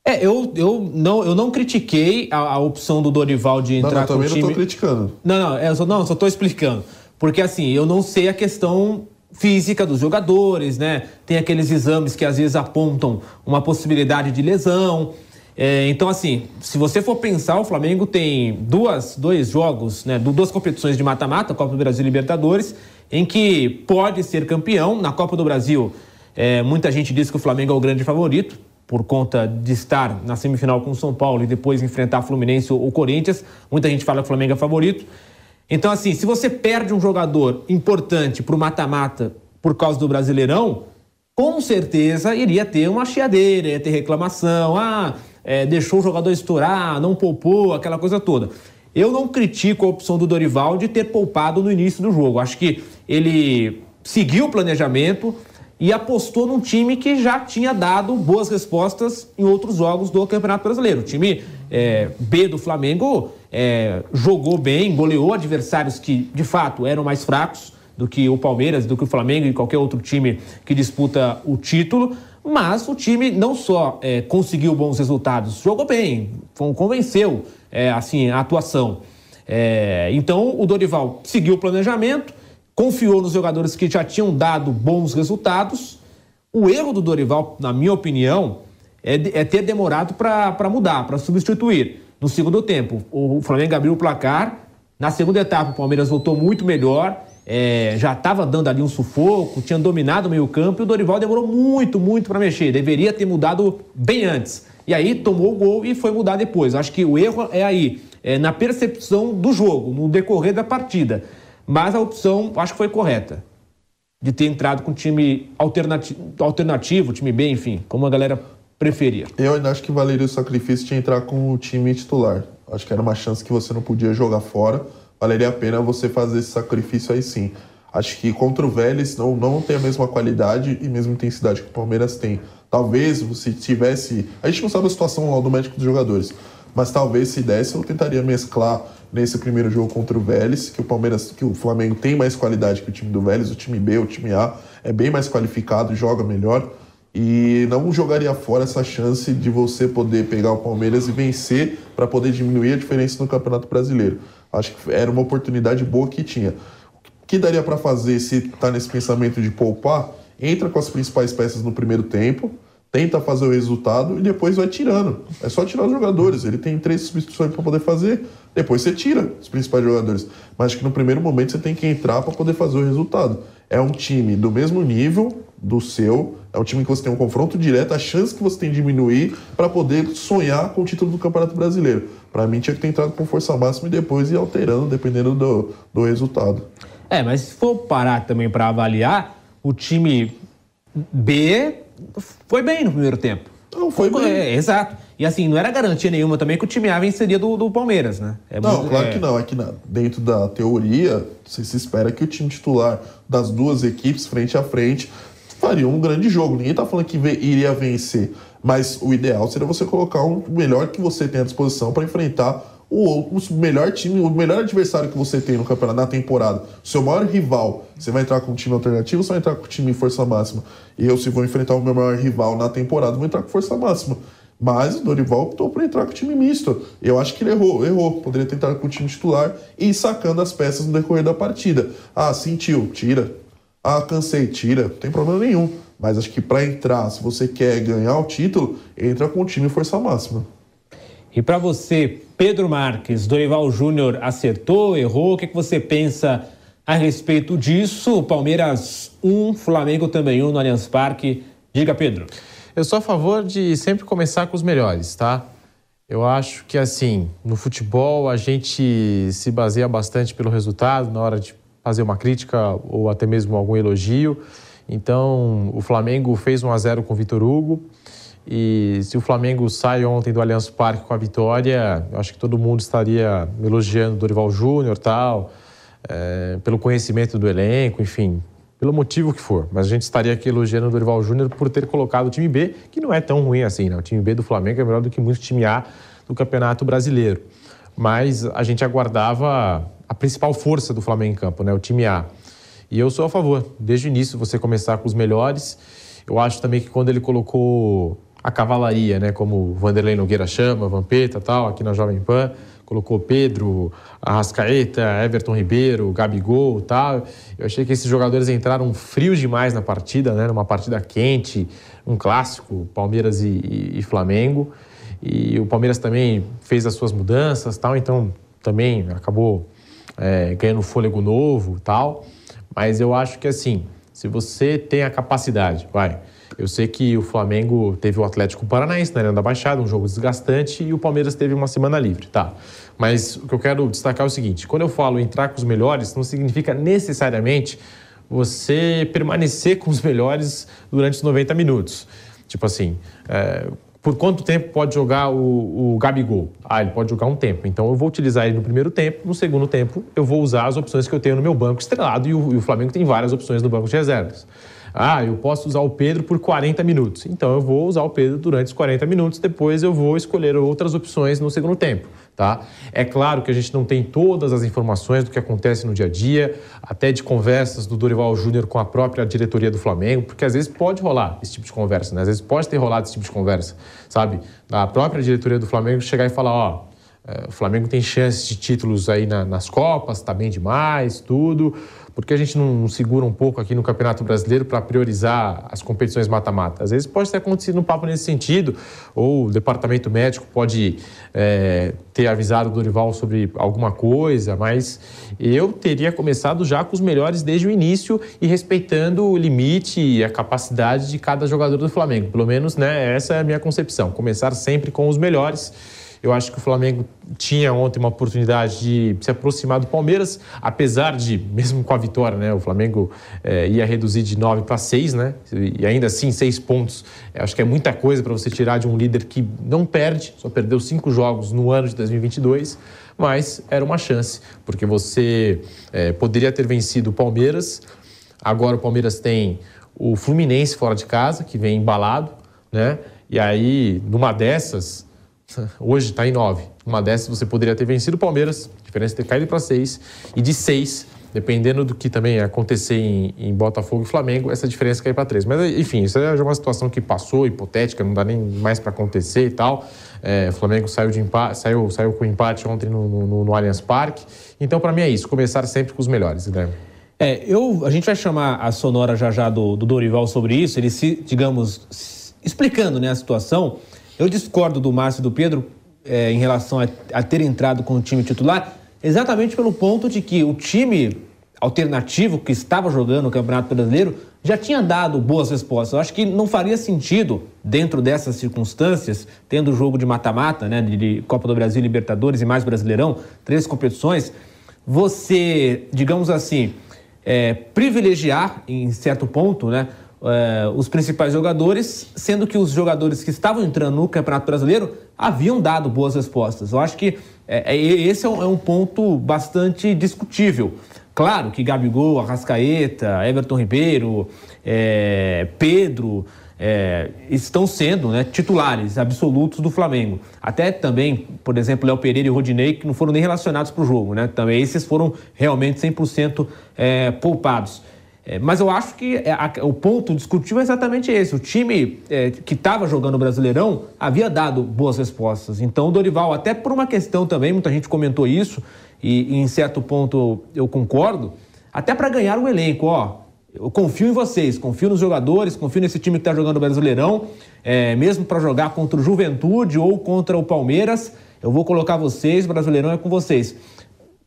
É, eu, eu, não, eu não critiquei a, a opção do Dorival de entrar não, não, com o time... também não estou criticando. Não, não, é, eu só, não, só estou explicando. Porque assim, eu não sei a questão física dos jogadores, né? Tem aqueles exames que às vezes apontam uma possibilidade de lesão. É, então, assim, se você for pensar, o Flamengo tem duas, dois jogos, né, duas competições de mata-mata, Copa do Brasil e Libertadores, em que pode ser campeão. Na Copa do Brasil, é, muita gente diz que o Flamengo é o grande favorito, por conta de estar na semifinal com o São Paulo e depois enfrentar Fluminense ou Corinthians. Muita gente fala que o Flamengo é favorito. Então, assim, se você perde um jogador importante para o mata-mata por causa do Brasileirão, com certeza iria ter uma chiadeira, ia ter reclamação, ah, é, deixou o jogador estourar, não poupou, aquela coisa toda. Eu não critico a opção do Dorival de ter poupado no início do jogo. Acho que ele seguiu o planejamento e apostou num time que já tinha dado boas respostas em outros jogos do Campeonato Brasileiro. O time é, B do Flamengo é, jogou bem, goleou adversários que de fato eram mais fracos do que o Palmeiras, do que o Flamengo e qualquer outro time que disputa o título. Mas o time não só é, conseguiu bons resultados, jogou bem, convenceu é, assim a atuação. É, então o Dorival seguiu o planejamento, confiou nos jogadores que já tinham dado bons resultados. O erro do Dorival, na minha opinião, é, é ter demorado para mudar, para substituir. No segundo tempo, o Flamengo abriu o placar. Na segunda etapa, o Palmeiras voltou muito melhor. É, já estava dando ali um sufoco, tinha dominado o meio-campo e o Dorival demorou muito, muito para mexer. Deveria ter mudado bem antes. E aí tomou o gol e foi mudar depois. Acho que o erro é aí, é na percepção do jogo, no decorrer da partida. Mas a opção acho que foi correta. De ter entrado com time alternativo, alternativo time B, enfim, como a galera preferia. Eu ainda acho que valeria o sacrifício de entrar com o time titular. Acho que era uma chance que você não podia jogar fora. Valeria a pena você fazer esse sacrifício aí sim. Acho que contra o Vélez não, não tem a mesma qualidade e mesma intensidade que o Palmeiras tem. Talvez se tivesse. A gente não sabe a situação lá do médico dos jogadores, mas talvez se desse eu tentaria mesclar nesse primeiro jogo contra o Vélez, que o Palmeiras, que o Flamengo tem mais qualidade que o time do Vélez, o time B, o time A é bem mais qualificado, joga melhor e não jogaria fora essa chance de você poder pegar o Palmeiras e vencer para poder diminuir a diferença no Campeonato Brasileiro. Acho que era uma oportunidade boa que tinha. O que daria para fazer se está nesse pensamento de poupar? Entra com as principais peças no primeiro tempo, tenta fazer o resultado e depois vai tirando. É só tirar os jogadores. Ele tem três substituições para poder fazer. Depois você tira os principais jogadores. Mas acho que no primeiro momento você tem que entrar para poder fazer o resultado. É um time do mesmo nível do seu, é um time que você tem um confronto direto, a chance que você tem de diminuir para poder sonhar com o título do Campeonato Brasileiro. Para mim tinha que ter entrado com força máxima e depois ir alterando dependendo do, do resultado. É, mas se for parar também para avaliar, o time B foi bem no primeiro tempo. Não, foi, bem. É, exato. E assim, não era garantia nenhuma também que o time A venceria do, do Palmeiras, né? É não, muito, claro é... que não. É que na, dentro da teoria, você se espera que o time titular das duas equipes, frente a frente, faria um grande jogo. Ninguém tá falando que iria vencer. Mas o ideal seria você colocar o um melhor que você tem à disposição para enfrentar o, o, melhor time, o melhor adversário que você tem no campeonato, na temporada, o seu maior rival, você vai entrar com um time alternativo ou você vai entrar com um time em força máxima? E eu, se vou enfrentar o meu maior rival na temporada, vou entrar com força máxima. Mas o Dorival optou por entrar com o time misto. Eu acho que ele errou, errou. Poderia tentar com o time titular e ir sacando as peças no decorrer da partida. Ah, sentiu, tira. Ah, cansei, tira. Não tem problema nenhum. Mas acho que para entrar, se você quer ganhar o título, entra com o time força máxima. E para você, Pedro Marques, Dorival Júnior acertou, errou? O que, que você pensa a respeito disso? Palmeiras 1, Flamengo também 1 no Allianz Parque. Diga, Pedro. Eu sou a favor de sempre começar com os melhores, tá? Eu acho que, assim, no futebol a gente se baseia bastante pelo resultado na hora de fazer uma crítica ou até mesmo algum elogio. Então, o Flamengo fez 1 a 0 com o Vitor Hugo. E se o Flamengo sai ontem do Allianz Parque com a vitória, acho que todo mundo estaria elogiando Dorival Júnior tal, é, pelo conhecimento do elenco, enfim, pelo motivo que for. Mas a gente estaria aqui elogiando o Dorival Júnior por ter colocado o time B, que não é tão ruim assim, né? O time B do Flamengo é melhor do que muito time A do Campeonato Brasileiro. Mas a gente aguardava a principal força do Flamengo em campo, né? O time A. E eu sou a favor, desde o início, você começar com os melhores. Eu acho também que quando ele colocou a cavalaria, né? Como Vanderlei Nogueira chama, Vampeta tal, aqui na Jovem Pan. Colocou Pedro, Arrascaeta, Everton Ribeiro, Gabigol tal. Eu achei que esses jogadores entraram frios demais na partida, né? Numa partida quente, um clássico, Palmeiras e, e, e Flamengo. E o Palmeiras também fez as suas mudanças tal, então também acabou é, ganhando fôlego novo tal. Mas eu acho que assim, se você tem a capacidade, vai, Eu sei que o Flamengo teve o Atlético Paranaense na Arena da Baixada, um jogo desgastante, e o Palmeiras teve uma semana livre, tá? Mas o que eu quero destacar é o seguinte: quando eu falo entrar com os melhores, não significa necessariamente você permanecer com os melhores durante os 90 minutos. Tipo assim, é, por quanto tempo pode jogar o, o Gabigol? Ah, ele pode jogar um tempo. Então eu vou utilizar ele no primeiro tempo, no segundo tempo eu vou usar as opções que eu tenho no meu banco estrelado e o, e o Flamengo tem várias opções no banco de reservas. Ah, eu posso usar o Pedro por 40 minutos. Então eu vou usar o Pedro durante os 40 minutos, depois eu vou escolher outras opções no segundo tempo. Tá? É claro que a gente não tem todas as informações do que acontece no dia a dia, até de conversas do Dorival Júnior com a própria diretoria do Flamengo, porque às vezes pode rolar esse tipo de conversa, né? às vezes pode ter rolado esse tipo de conversa, sabe? A própria diretoria do Flamengo chegar e falar: ó, é, o Flamengo tem chances de títulos aí na, nas Copas, está bem demais, tudo por que a gente não segura um pouco aqui no Campeonato Brasileiro para priorizar as competições mata-mata? Às vezes pode ter acontecido um papo nesse sentido, ou o departamento médico pode é, ter avisado o Dorival sobre alguma coisa, mas eu teria começado já com os melhores desde o início e respeitando o limite e a capacidade de cada jogador do Flamengo. Pelo menos né, essa é a minha concepção, começar sempre com os melhores eu acho que o Flamengo tinha ontem uma oportunidade de se aproximar do Palmeiras, apesar de, mesmo com a vitória, né, o Flamengo é, ia reduzir de 9 para 6, né? E ainda assim, 6 pontos. Acho que é muita coisa para você tirar de um líder que não perde, só perdeu cinco jogos no ano de 2022 mas era uma chance, porque você é, poderia ter vencido o Palmeiras. Agora o Palmeiras tem o Fluminense fora de casa, que vem embalado, né? E aí, numa dessas, Hoje está em 9. Uma dessas você poderia ter vencido o Palmeiras, a diferença é ter caído para 6. E de 6, dependendo do que também acontecer em, em Botafogo e Flamengo, essa diferença cair para 3. Mas, enfim, isso é uma situação que passou, hipotética, não dá nem mais para acontecer e tal. É, o Flamengo saiu, de empate, saiu, saiu com empate ontem no, no, no Allianz Parque. Então, para mim é isso, começar sempre com os melhores, Guilherme. É, eu, a gente vai chamar a Sonora já já do, do Dorival sobre isso, ele se, digamos, explicando né, a situação. Eu discordo do Márcio e do Pedro é, em relação a, a ter entrado com o time titular, exatamente pelo ponto de que o time alternativo que estava jogando o Campeonato Brasileiro já tinha dado boas respostas. Eu acho que não faria sentido, dentro dessas circunstâncias, tendo o jogo de mata-mata, né, de Copa do Brasil, Libertadores e mais Brasileirão, três competições, você, digamos assim, é, privilegiar em certo ponto, né, é, os principais jogadores, sendo que os jogadores que estavam entrando no Campeonato Brasileiro haviam dado boas respostas. Eu acho que é, esse é um, é um, ponto bastante discutível. Claro que Gabigol, Arrascaeta, Everton Ribeiro, é, Pedro é, estão sendo né, titulares absolutos do Flamengo. Até também, por exemplo, Léo Pereira e Rodinei, que não foram nem relacionados para o jogo. Né? Também esses foram realmente 100% é, poupados. É, mas eu acho que é, a, o ponto discutível é exatamente esse. O time é, que estava jogando o Brasileirão havia dado boas respostas. Então, Dorival, até por uma questão também, muita gente comentou isso, e, e em certo ponto eu concordo, até para ganhar o elenco, ó. Eu confio em vocês, confio nos jogadores, confio nesse time que está jogando o Brasileirão, é, mesmo para jogar contra o Juventude ou contra o Palmeiras, eu vou colocar vocês, Brasileirão é com vocês.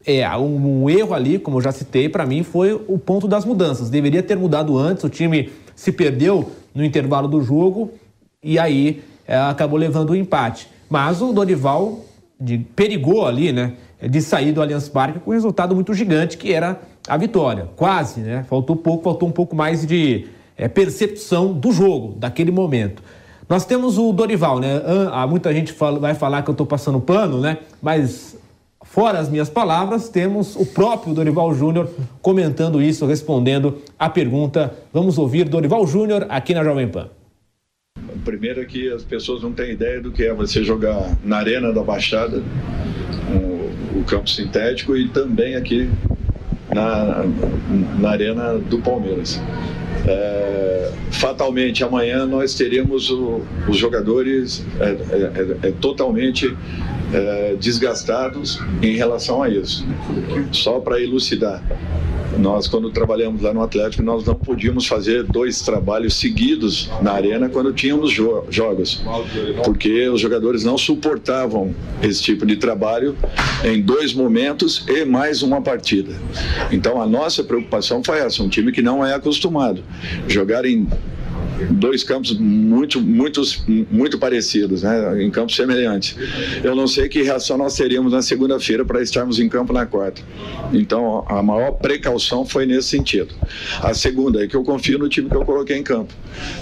É, um, um, erro ali, como eu já citei, para mim foi o ponto das mudanças. Deveria ter mudado antes, o time se perdeu no intervalo do jogo e aí é, acabou levando o empate. Mas o Dorival de, perigou ali, né, de sair do Allianz Parque com um resultado muito gigante, que era a vitória. Quase, né? Faltou pouco, faltou um pouco mais de é, percepção do jogo, daquele momento. Nós temos o Dorival, né? Ah, muita gente fala, vai falar que eu estou passando pano, né? Mas Fora as minhas palavras, temos o próprio Dorival Júnior comentando isso, respondendo a pergunta. Vamos ouvir Dorival Júnior aqui na Jovem Pan. Primeiro é que as pessoas não têm ideia do que é você jogar na Arena da Baixada, o, campo sintético, e também aqui na, na Arena do Palmeiras. É, fatalmente amanhã nós teremos o, os jogadores é, é, é, é totalmente é, desgastados em relação a isso. Só para elucidar. Nós, quando trabalhamos lá no Atlético, nós não podíamos fazer dois trabalhos seguidos na arena quando tínhamos jo jogos, porque os jogadores não suportavam esse tipo de trabalho em dois momentos e mais uma partida. Então, a nossa preocupação foi essa: um time que não é acostumado jogar em dois campos muito, muitos, muito parecidos, né? em campos semelhantes. Eu não sei que reação nós teríamos na segunda-feira para estarmos em campo na quarta. Então, a maior precaução foi nesse sentido. A segunda é que eu confio no time que eu coloquei em campo.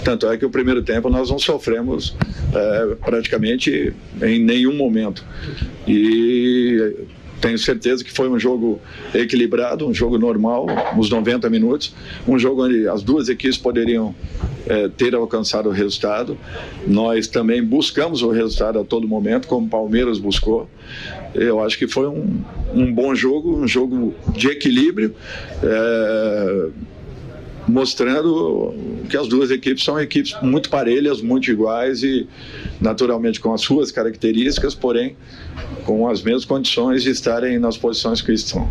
Tanto é que o primeiro tempo nós não sofremos é, praticamente em nenhum momento. E tenho certeza que foi um jogo equilibrado, um jogo normal, uns 90 minutos, um jogo onde as duas equipes poderiam é, ter alcançado o resultado. Nós também buscamos o resultado a todo momento, como o Palmeiras buscou. Eu acho que foi um, um bom jogo, um jogo de equilíbrio. É, mostrando que as duas equipes são equipes muito parelhas, muito iguais e naturalmente com as suas características, porém com as mesmas condições de estarem nas posições que estão.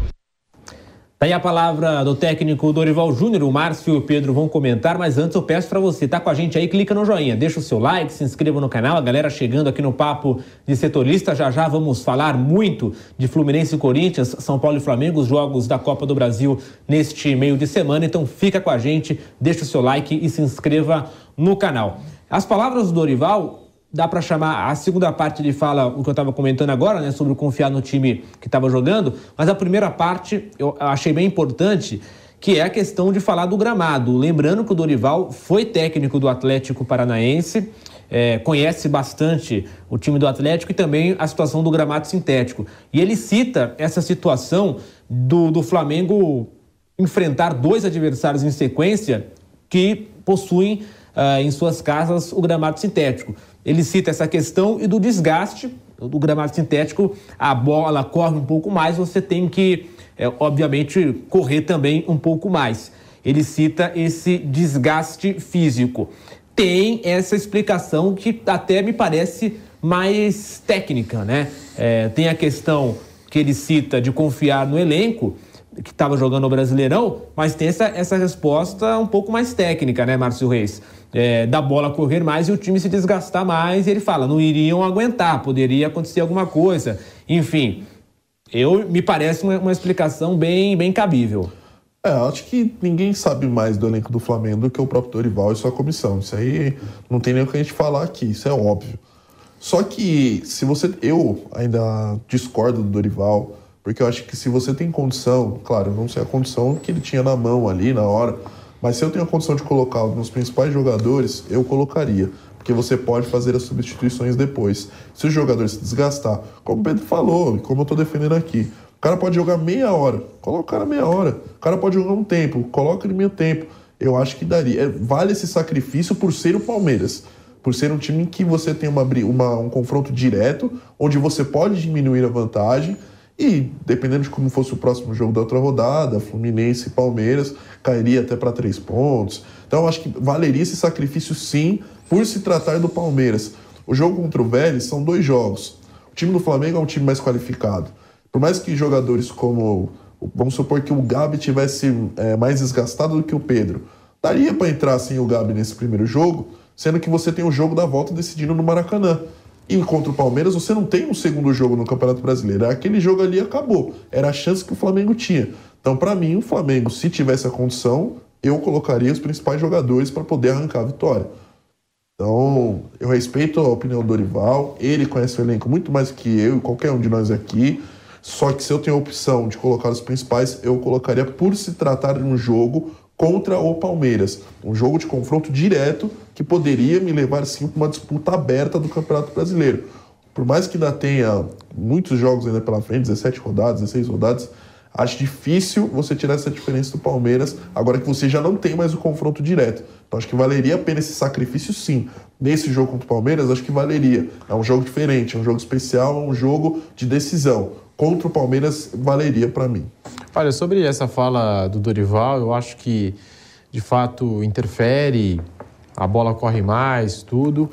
Daí tá a palavra do técnico Dorival Júnior, o Márcio e o Pedro vão comentar, mas antes eu peço para você, tá com a gente aí, clica no joinha, deixa o seu like, se inscreva no canal, a galera chegando aqui no Papo de Setorista, já já vamos falar muito de Fluminense e Corinthians, São Paulo e Flamengo, os jogos da Copa do Brasil neste meio de semana, então fica com a gente, deixa o seu like e se inscreva no canal. As palavras do Dorival dá para chamar a segunda parte ele fala o que eu estava comentando agora, né, sobre confiar no time que estava jogando, mas a primeira parte eu achei bem importante, que é a questão de falar do gramado. Lembrando que o Dorival foi técnico do Atlético Paranaense, é, conhece bastante o time do Atlético e também a situação do gramado sintético. E ele cita essa situação do, do Flamengo enfrentar dois adversários em sequência que possuem uh, em suas casas o gramado sintético. Ele cita essa questão e do desgaste do gramado sintético, a bola corre um pouco mais, você tem que, é, obviamente, correr também um pouco mais. Ele cita esse desgaste físico. Tem essa explicação que até me parece mais técnica, né? É, tem a questão que ele cita de confiar no elenco, que estava jogando o Brasileirão, mas tem essa, essa resposta um pouco mais técnica, né, Márcio Reis? É, da bola correr mais e o time se desgastar mais. Ele fala, não iriam aguentar, poderia acontecer alguma coisa. Enfim, eu me parece uma, uma explicação bem, bem cabível. É, acho que ninguém sabe mais do elenco do Flamengo do que o próprio Dorival e sua comissão. Isso aí não tem nem o que a gente falar aqui, isso é óbvio. Só que se você. Eu ainda discordo do Dorival, porque eu acho que se você tem condição, claro, não sei a condição que ele tinha na mão ali na hora, mas se eu tenho a condição de colocar os principais jogadores, eu colocaria. Porque você pode fazer as substituições depois. Se o jogador se desgastar, como o Pedro falou, como eu estou defendendo aqui, o cara pode jogar meia hora, coloca o cara meia hora. O cara pode jogar um tempo, coloca ele meio tempo. Eu acho que daria. É, vale esse sacrifício por ser o Palmeiras. Por ser um time que você tem uma, uma, um confronto direto, onde você pode diminuir a vantagem e, dependendo de como fosse o próximo jogo da outra rodada, Fluminense e Palmeiras, cairia até para três pontos. Então, eu acho que valeria esse sacrifício sim, por se tratar do Palmeiras. O jogo contra o Vélez são dois jogos. O time do Flamengo é um time mais qualificado. Por mais que jogadores como. Vamos supor que o Gabi tivesse é, mais desgastado do que o Pedro. Daria para entrar sem o Gabi nesse primeiro jogo, sendo que você tem o jogo da volta decidindo no Maracanã. E contra o Palmeiras, você não tem um segundo jogo no Campeonato Brasileiro. Aquele jogo ali acabou. Era a chance que o Flamengo tinha. Então, para mim, o Flamengo, se tivesse a condição, eu colocaria os principais jogadores para poder arrancar a vitória. Então, eu respeito a opinião do Dorival. Ele conhece o elenco muito mais que eu e qualquer um de nós aqui. Só que se eu tenho a opção de colocar os principais, eu colocaria por se tratar de um jogo contra o Palmeiras. Um jogo de confronto direto que poderia me levar sim para uma disputa aberta do Campeonato Brasileiro. Por mais que ainda tenha muitos jogos ainda pela frente, 17 rodadas, 16 rodadas, acho difícil você tirar essa diferença do Palmeiras, agora que você já não tem mais o confronto direto. Então acho que valeria a pena esse sacrifício sim. Nesse jogo contra o Palmeiras, acho que valeria. É um jogo diferente, é um jogo especial, é um jogo de decisão. Contra o Palmeiras, valeria para mim. Olha, sobre essa fala do Dorival, eu acho que de fato interfere, a bola corre mais, tudo.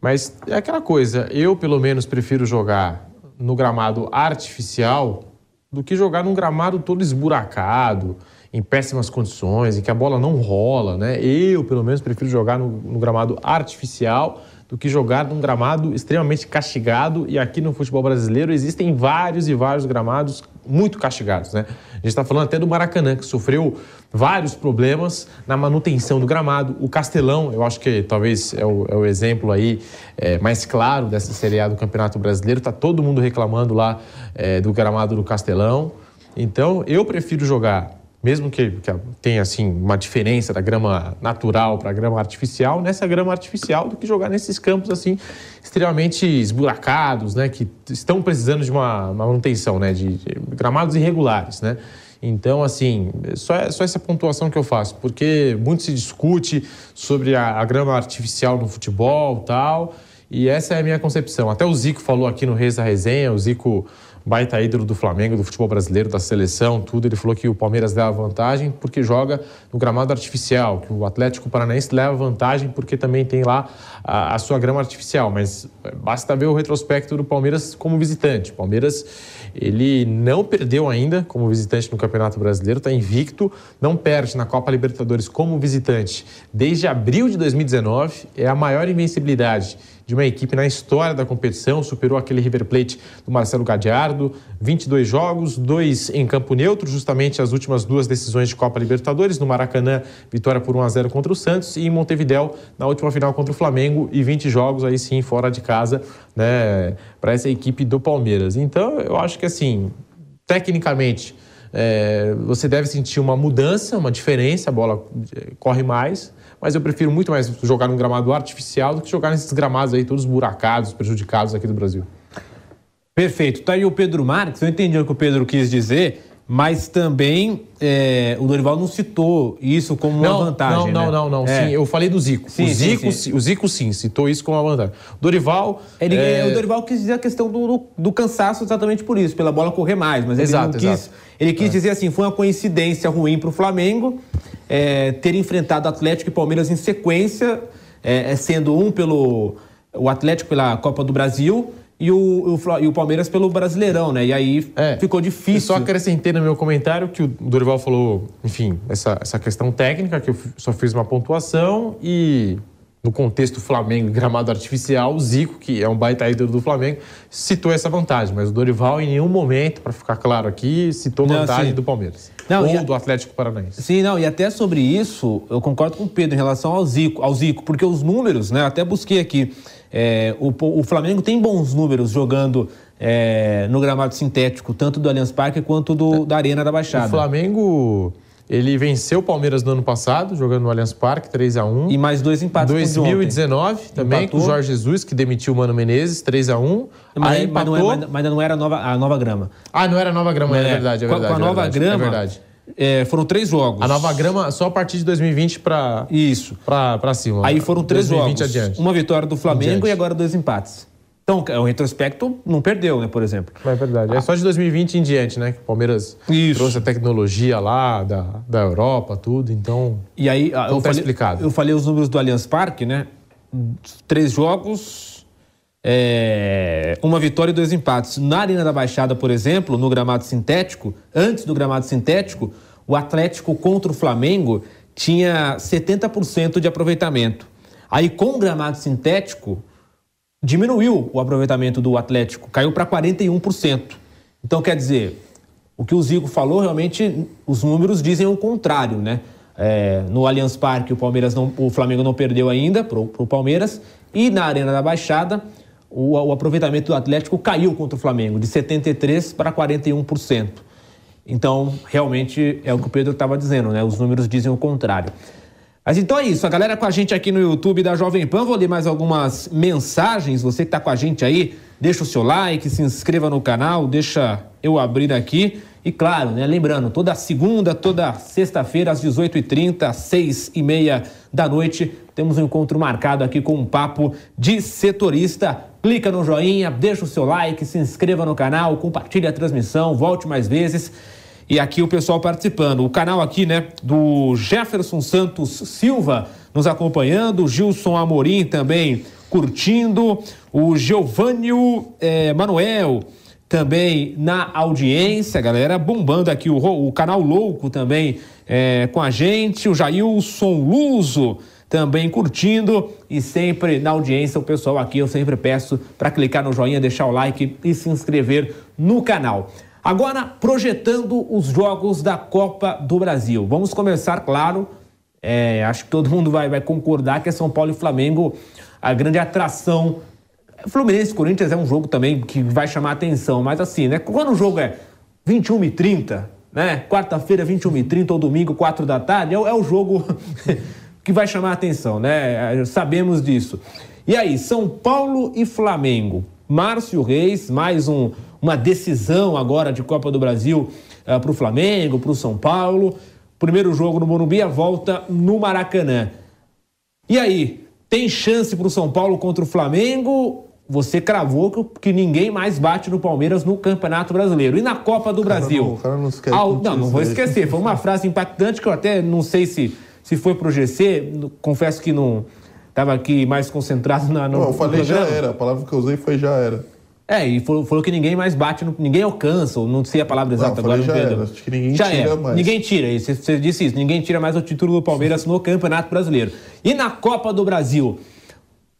Mas é aquela coisa, eu pelo menos prefiro jogar no gramado artificial do que jogar num gramado todo esburacado, em péssimas condições, em que a bola não rola, né? Eu, pelo menos, prefiro jogar no, no gramado artificial do que jogar num gramado extremamente castigado. E aqui no futebol brasileiro existem vários e vários gramados muito castigados, né? A gente está falando até do Maracanã, que sofreu vários problemas na manutenção do gramado. O Castelão, eu acho que talvez é o, é o exemplo aí é, mais claro dessa Série A do Campeonato Brasileiro. Está todo mundo reclamando lá é, do gramado do Castelão. Então, eu prefiro jogar mesmo que, que tenha assim uma diferença da grama natural para a grama artificial, nessa grama artificial do que jogar nesses campos assim extremamente esburacados, né, que estão precisando de uma, uma manutenção, né, de, de, gramados irregulares, né. Então, assim, só, só essa pontuação que eu faço, porque muito se discute sobre a, a grama artificial no futebol tal, e essa é a minha concepção. Até o Zico falou aqui no Reis da Resenha, o Zico baita ídolo do Flamengo, do futebol brasileiro, da seleção, tudo. Ele falou que o Palmeiras leva vantagem porque joga no gramado artificial, que o Atlético Paranaense leva vantagem porque também tem lá a, a sua grama artificial. Mas é, basta ver o retrospecto do Palmeiras como visitante. Palmeiras ele não perdeu ainda como visitante no Campeonato Brasileiro, está invicto, não perde na Copa Libertadores como visitante desde abril de 2019, é a maior invencibilidade de uma equipe na história da competição, superou aquele River Plate do Marcelo Gadiardo, 22 jogos, dois em campo neutro, justamente as últimas duas decisões de Copa Libertadores, no Maracanã, vitória por 1 a 0 contra o Santos e em Montevidéu, na última final contra o Flamengo e 20 jogos aí sim fora de casa, né, para essa equipe do Palmeiras. Então, eu acho que assim, tecnicamente, é, você deve sentir uma mudança, uma diferença, a bola é, corre mais, mas eu prefiro muito mais jogar num gramado artificial do que jogar nesses gramados aí todos buracados, prejudicados aqui do Brasil. Perfeito. Tá aí o Pedro Marques, eu entendi o que o Pedro quis dizer, mas também é, o Dorival não citou isso como uma não, vantagem. Não, né? não, não, não. É. Sim, eu falei do Zico. Sim, o, Zico sim, sim. o Zico, sim, citou isso como uma vantagem. Dorival. Ele, é, O Dorival quis dizer a questão do, do, do cansaço exatamente por isso, pela bola correr mais. Mas Exato, ele não quis. exato. Ele quis dizer assim: foi uma coincidência ruim para o Flamengo é, ter enfrentado Atlético e Palmeiras em sequência, é, sendo um pelo. O Atlético pela Copa do Brasil e o, o e o Palmeiras pelo Brasileirão, né? E aí É. ficou difícil. só acrescentei no meu comentário que o Dorival falou, enfim, essa, essa questão técnica, que eu só fiz uma pontuação e no contexto Flamengo e gramado artificial, o Zico, que é um baita ídolo do Flamengo, citou essa vantagem, mas o Dorival em nenhum momento, para ficar claro aqui, citou Não, vantagem sim. do Palmeiras. Não, ou a- do Atlético Paranaense. Sim, não, e até sobre isso, eu concordo com o Pedro em relação ao Zico, ao Zico porque os números, né? Até busquei aqui. É, o, o Flamengo tem bons números jogando é, no gramado sintético, tanto do Allianz Parque quanto do, da Arena da Baixada. O Flamengo, ele venceu o Palmeiras no ano passado, jogando no Allianz Parque, 3 a 1 E mais dois empates com o de ontem. 2019 também, Empatou. com o Jorge Jesus, que demitiu o Mano Menezes, 3 a 1 Mas, Aí mas não é- mas- mas ainda não era a nova, a nova grama. Ah, não era nova grama, é, verdade, é Com a- verdade. Com a é nova verdade, grama, É é, foram três jogos. A nova grama só a partir de 2020 para Isso. pra, pra cima. Aí foram três 2020 jogos. adiante. Uma vitória do Flamengo Adiante. e agora dois empates. Então, o retrospecto não perdeu, né, por exemplo. É verdade. É só de 2020 em diante, né? Que o Palmeiras Isso. trouxe a tecnologia lá da, da Europa, tudo. Então, E aí, Então eu, tá falei, explicado. eu falei os números do Allianz Parque, né? Três jogos, é, uma vitória e dois empates. Na Arena da Baixada, por exemplo, no gramado sintético, antes do gramado sintético, o Atlético contra o Flamengo tinha 70% de aproveitamento. Aí, com o gramado sintético, diminuiu o aproveitamento do Atlético, caiu para 41%. Então, quer dizer, o que o Zico falou, realmente, os números dizem o contrário, né? É, no Allianz Parque, o, Palmeiras não, o Flamengo não perdeu ainda para o Palmeiras. E na Arena da Baixada, o, o aproveitamento do Atlético caiu contra o Flamengo, de 73% para 41%. Então, realmente, é o que o Pedro estava dizendo, né? Os números dizem o contrário. Mas então é isso, a galera com a gente aqui no YouTube da Jovem Pan, vou ler mais algumas mensagens. Você que está com a gente aí, deixa o seu like, se inscreva no canal, deixa eu abrir aqui. E claro, né, lembrando, toda segunda, toda sexta-feira, às 18h30, às 6h30 da noite, temos um encontro marcado aqui com um papo de setorista. Clica no joinha, deixa o seu like, se inscreva no canal, compartilhe a transmissão, volte mais vezes. E aqui o pessoal participando. O canal aqui, né, do Jefferson Santos Silva nos acompanhando, Gilson Amorim também curtindo, o Giovânio eh, Manuel também na audiência, galera, bombando aqui o, o canal Louco também eh, com a gente, o Jailson Luso também curtindo e sempre na audiência, o pessoal aqui eu sempre peço para clicar no joinha, deixar o like e se inscrever no canal. Agora, projetando os jogos da Copa do Brasil. Vamos começar, claro, é, acho que todo mundo vai, vai concordar que é São Paulo e Flamengo a grande atração. Fluminense e Corinthians é um jogo também que vai chamar atenção, mas assim, né? Quando o jogo é 21 e 30, né? Quarta-feira, 21 e 30 ou domingo, 4 da tarde, é, é o jogo que vai chamar atenção, né? Sabemos disso. E aí, São Paulo e Flamengo. Márcio Reis, mais um, uma decisão agora de Copa do Brasil uh, eh, para o Flamengo, para o São Paulo. Primeiro jogo no Morumbi, a volta no Maracanã. E aí, tem chance para o São Paulo contra o Flamengo? Você cravou que, que, ninguém mais bate no Palmeiras no Campeonato Brasileiro. E na Copa do cara Brasil? Não, cara não esquece. Ao, não, não vou esquecer. Foi uma frase impactante que eu até não sei se, se foi pro GC. Confesso que não estava aqui mais concentrado na, no. Não, eu falei já era. A palavra que eu usei foi já era. É, e falou, falou que ninguém mais bate, no, ninguém alcança, ou não sei a palavra exata não, agora. Já era, acho que ninguém já tira mais. Ninguém tira, você, você disse isso, ninguém tira mais o título do Palmeiras no Campeonato Brasileiro. E na Copa do Brasil,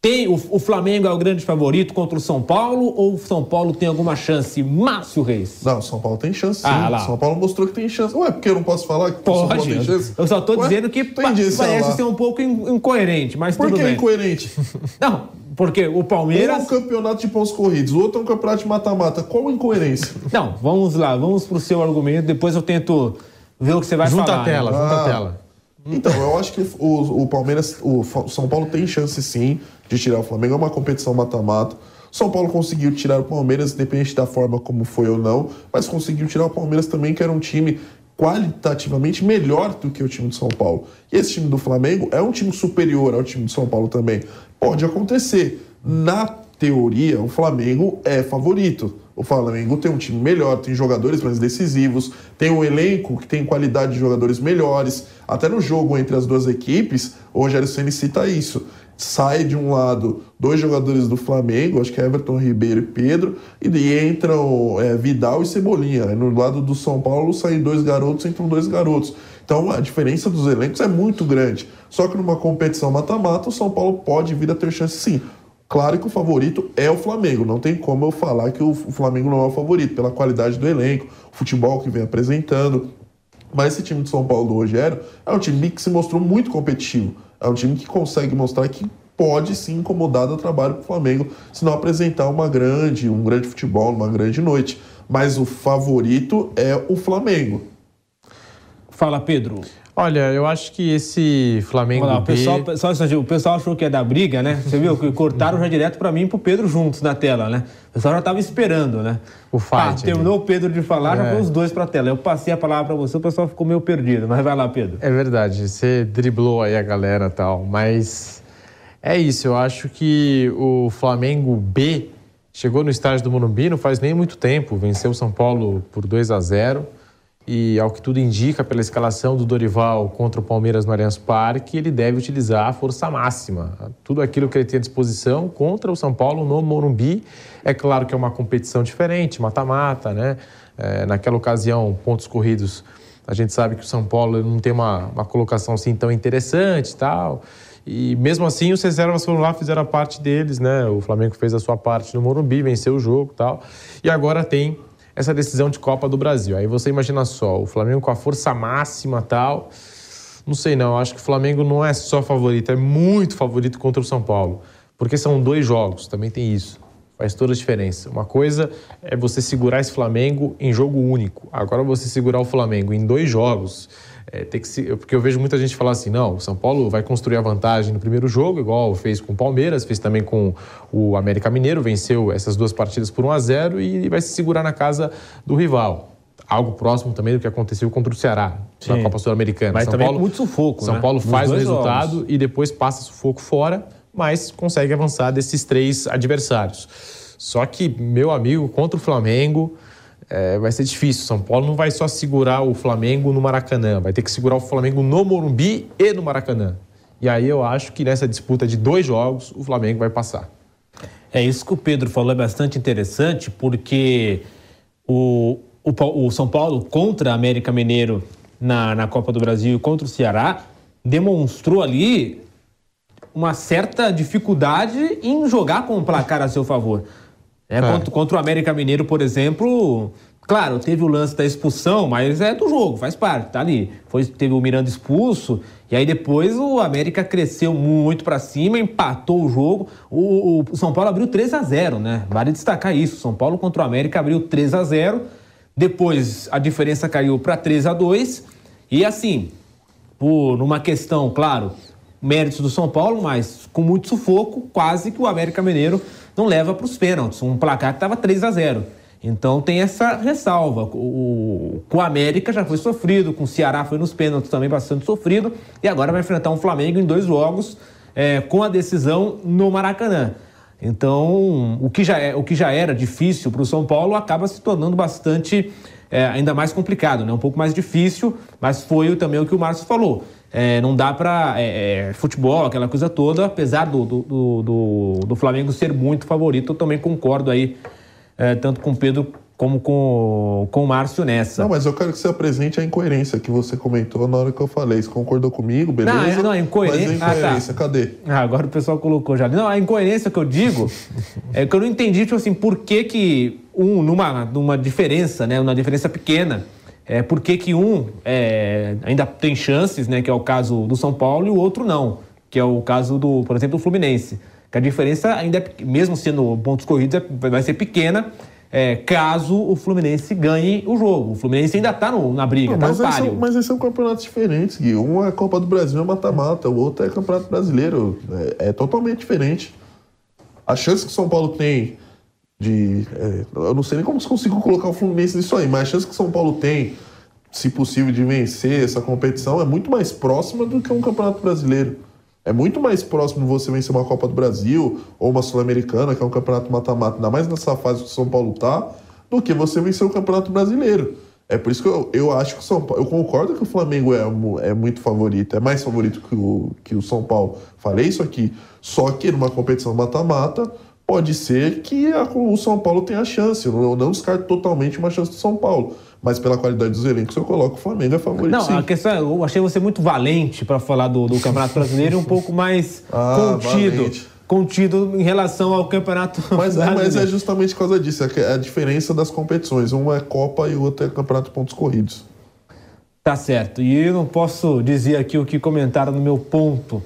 tem o, o, Flamengo é o grande favorito contra o São Paulo ou o São Paulo tem alguma chance? Márcio Reis. Não, o São Paulo tem chance sim. Ah, lá. São Paulo mostrou que tem chance. Ué, porque eu não posso falar que Pode. o São Paulo tem chance? Eu só estou dizendo que pa parece ser um pouco incoerente, mas Por tudo que bem. incoerente? Não, porque o Palmeiras... Um é um campeonato de pontos corridos, o outro é um campeonato de mata-mata. Qual a incoerência? Não, vamos lá, vamos para o seu argumento, depois eu tento ver o que você vai junta falar. Junta a tela, né? junta ah. a tela. Então, eu acho que o, o Palmeiras, o São Paulo tem chance sim de tirar o Flamengo. É uma competição mata-mata. São Paulo conseguiu tirar o Palmeiras, independente da forma como foi ou não, mas conseguiu tirar o Palmeiras também, que era um time qualitativamente melhor do que o time de São Paulo. E esse time do Flamengo é um time superior ao time de São Paulo também. Pode acontecer. Na teoria, o Flamengo é favorito. O Flamengo tem um time melhor, tem jogadores mais decisivos, tem um elenco que tem qualidade de jogadores melhores. Até no jogo entre as duas equipes, o Rogério Ceni cita isso sai de um lado dois jogadores do Flamengo, acho que é Everton Ribeiro e Pedro, e entram é, Vidal e Cebolinha. No lado do São Paulo saem dois garotos, entram dois garotos. Então a diferença dos elencos é muito grande. Só que numa competição mata-mata, o São Paulo pode vir a ter chance sim. Claro que o favorito é o Flamengo, não tem como eu falar que o Flamengo não é o favorito, pela qualidade do elenco, o futebol que vem apresentando. Mas esse time de São Paulo do Rogério é um time que se mostrou muito competitivo. É um time que consegue mostrar que pode sim incomodar o trabalho para o Flamengo se não apresentar uma grande, um grande futebol, uma grande noite. Mas o favorito é o Flamengo. Fala, Pedro. Olha, eu acho que esse Flamengo Olha o, B... pessoal, só, o pessoal achou que é da briga, né? Você viu que cortaram já direto para mim e pro Pedro juntos na tela, né? O pessoal já estava esperando, né? O fight. Ah, terminou o Pedro de falar, é. já foi os dois para a tela. Eu passei a palavra para você, o pessoal ficou meio perdido. Mas vai lá, Pedro. É verdade, você driblou aí a galera e tal, mas é isso. Eu acho que o Flamengo B chegou no estádio do Morumbi não faz nem muito tempo, venceu o São Paulo por 2 a 0 e, ao que tudo indica, pela escalação do Dorival contra o Palmeiras no Allianz Parque, ele deve utilizar a força máxima. Tudo aquilo que ele tem à disposição contra o São Paulo no Morumbi. É claro que é uma competição diferente, mata-mata, né? É, naquela ocasião, pontos corridos, a gente sabe que o São Paulo não tem uma, uma colocação assim tão interessante e tal. E mesmo assim, os reservas foram lá, fizeram a parte deles, né? O Flamengo fez a sua parte no Morumbi, venceu o jogo e tal. E agora tem essa decisão de Copa do Brasil. Aí você imagina só, o Flamengo com a força máxima tal. Não sei não, acho que o Flamengo não é só favorito, é muito favorito contra o São Paulo. Porque são dois jogos, também tem isso. Faz toda a diferença. Uma coisa é você segurar esse Flamengo em jogo único. Agora você segurar o Flamengo em dois jogos é, tem que se, porque eu vejo muita gente falar assim, não, o São Paulo vai construir a vantagem no primeiro jogo, igual fez com o Palmeiras, fez também com o América Mineiro, venceu essas duas partidas por 1 a 0 e vai se segurar na casa do rival algo próximo também do que aconteceu contra o Ceará Sim. na Copa Sul-Americana. Mas São também Paulo, muito sufoco, São né? Paulo faz o resultado jogos. e depois passa sufoco fora, mas consegue avançar desses três adversários. Só que, meu amigo, contra o Flamengo, é, vai ser difícil. São Paulo não vai só segurar o Flamengo no Maracanã, vai ter que segurar o Flamengo no Morumbi e no Maracanã. E aí eu acho que nessa disputa de dois jogos, o Flamengo vai passar. É isso que o Pedro falou, é bastante interessante, porque o, o, o São Paulo contra a América Mineiro na, na Copa do Brasil e contra o Ceará demonstrou ali uma certa dificuldade em jogar com o placar a seu favor. É, é. Contra, contra, o América Mineiro, por exemplo, Claro, teve o lance da expulsão, mas é do jogo, faz parte, tá ali. Foi, teve o Miranda expulso, e aí depois o América cresceu muito para cima, empatou o jogo. O, o, São Paulo abriu 3 a 0 né? Vale destacar isso. São Paulo contra o América abriu 3 a 0 Depois a diferença caiu para 3 a 2 E assim, por uma questão, claro, méritos do São Paulo, mas com muito sufoco, quase que o América Mineiro não leva para os pênaltis. Um placar que estava 3 a 0 então tem essa ressalva. O, com o América já foi sofrido, com o Ceará foi nos pênaltis também bastante sofrido, e agora vai enfrentar um Flamengo em dois jogos é, com a decisão no Maracanã. Então, o que já, é, o que já era difícil para o São Paulo acaba se tornando bastante é, ainda mais complicado, né? um pouco mais difícil, mas foi também o que o Márcio falou. É, não dá para. É, é, futebol, aquela coisa toda, apesar do, do, do, do, Flamengo ser muito favorito, eu também concordo aí é, tanto com o Pedro como com, com o Márcio nessa. Não, mas eu quero que você apresente a incoerência que você comentou na hora que eu falei. Você concordou comigo, beleza? Não, é, não a incoerência. Mas a incoerência, ah, tá. cadê? Ah, agora o pessoal colocou já. Não, a incoerência que eu digo é que eu não entendi, tipo assim, por que que um, numa, numa diferença, né, uma diferença pequena, é, por que que um é, ainda tem chances, né, que é o caso do São Paulo, e o outro não, que é o caso do, por exemplo, do Fluminense. Que a diferença ainda, é, mesmo sendo pontos corridos, é, vai ser pequena é, caso o Fluminense ganhe o jogo. O Fluminense ainda está na briga, está no páreo. São, mas são campeonatos diferentes, Gui. Um é Copa do Brasil, é mata-mata. O outro é Campeonato Brasileiro. É, é, totalmente diferente. A chance que o São Paulo tem de... É, eu não sei nem como consigo colocar o Fluminense nisso aí, mas a chance que o São Paulo tem, se possível, de vencer essa competição é muito mais próxima do que um Campeonato Brasileiro. É muito mais próximo você vencer uma Copa do Brasil ou uma Sul-Americana, que é um campeonato mata-mata, ainda mais nessa fase que o São Paulo tá, do que você vencer o Campeonato Brasileiro. É por isso que eu, eu acho que o São Paulo. Eu concordo que o Flamengo é, é muito favorito, é mais favorito que o, que o São Paulo. Falei isso aqui. Só que numa competição mata-mata, pode ser que a, o São Paulo tenha chance. Eu não, eu não descarto totalmente uma chance do São Paulo mas pela qualidade dos elencos eu coloco o Flamengo a favorito. Não, sim. a questão é, eu achei você muito valente para falar do, do, Campeonato Brasileiro e um pouco mais ah, contido. Valente. Contido em relação ao campeonato. Mas, é, mas é justamente por causa disso, é a diferença das competições. Um é Copa e o outro é Campeonato de Pontos Corridos. Tá certo. E eu não posso dizer aqui o que comentaram no meu ponto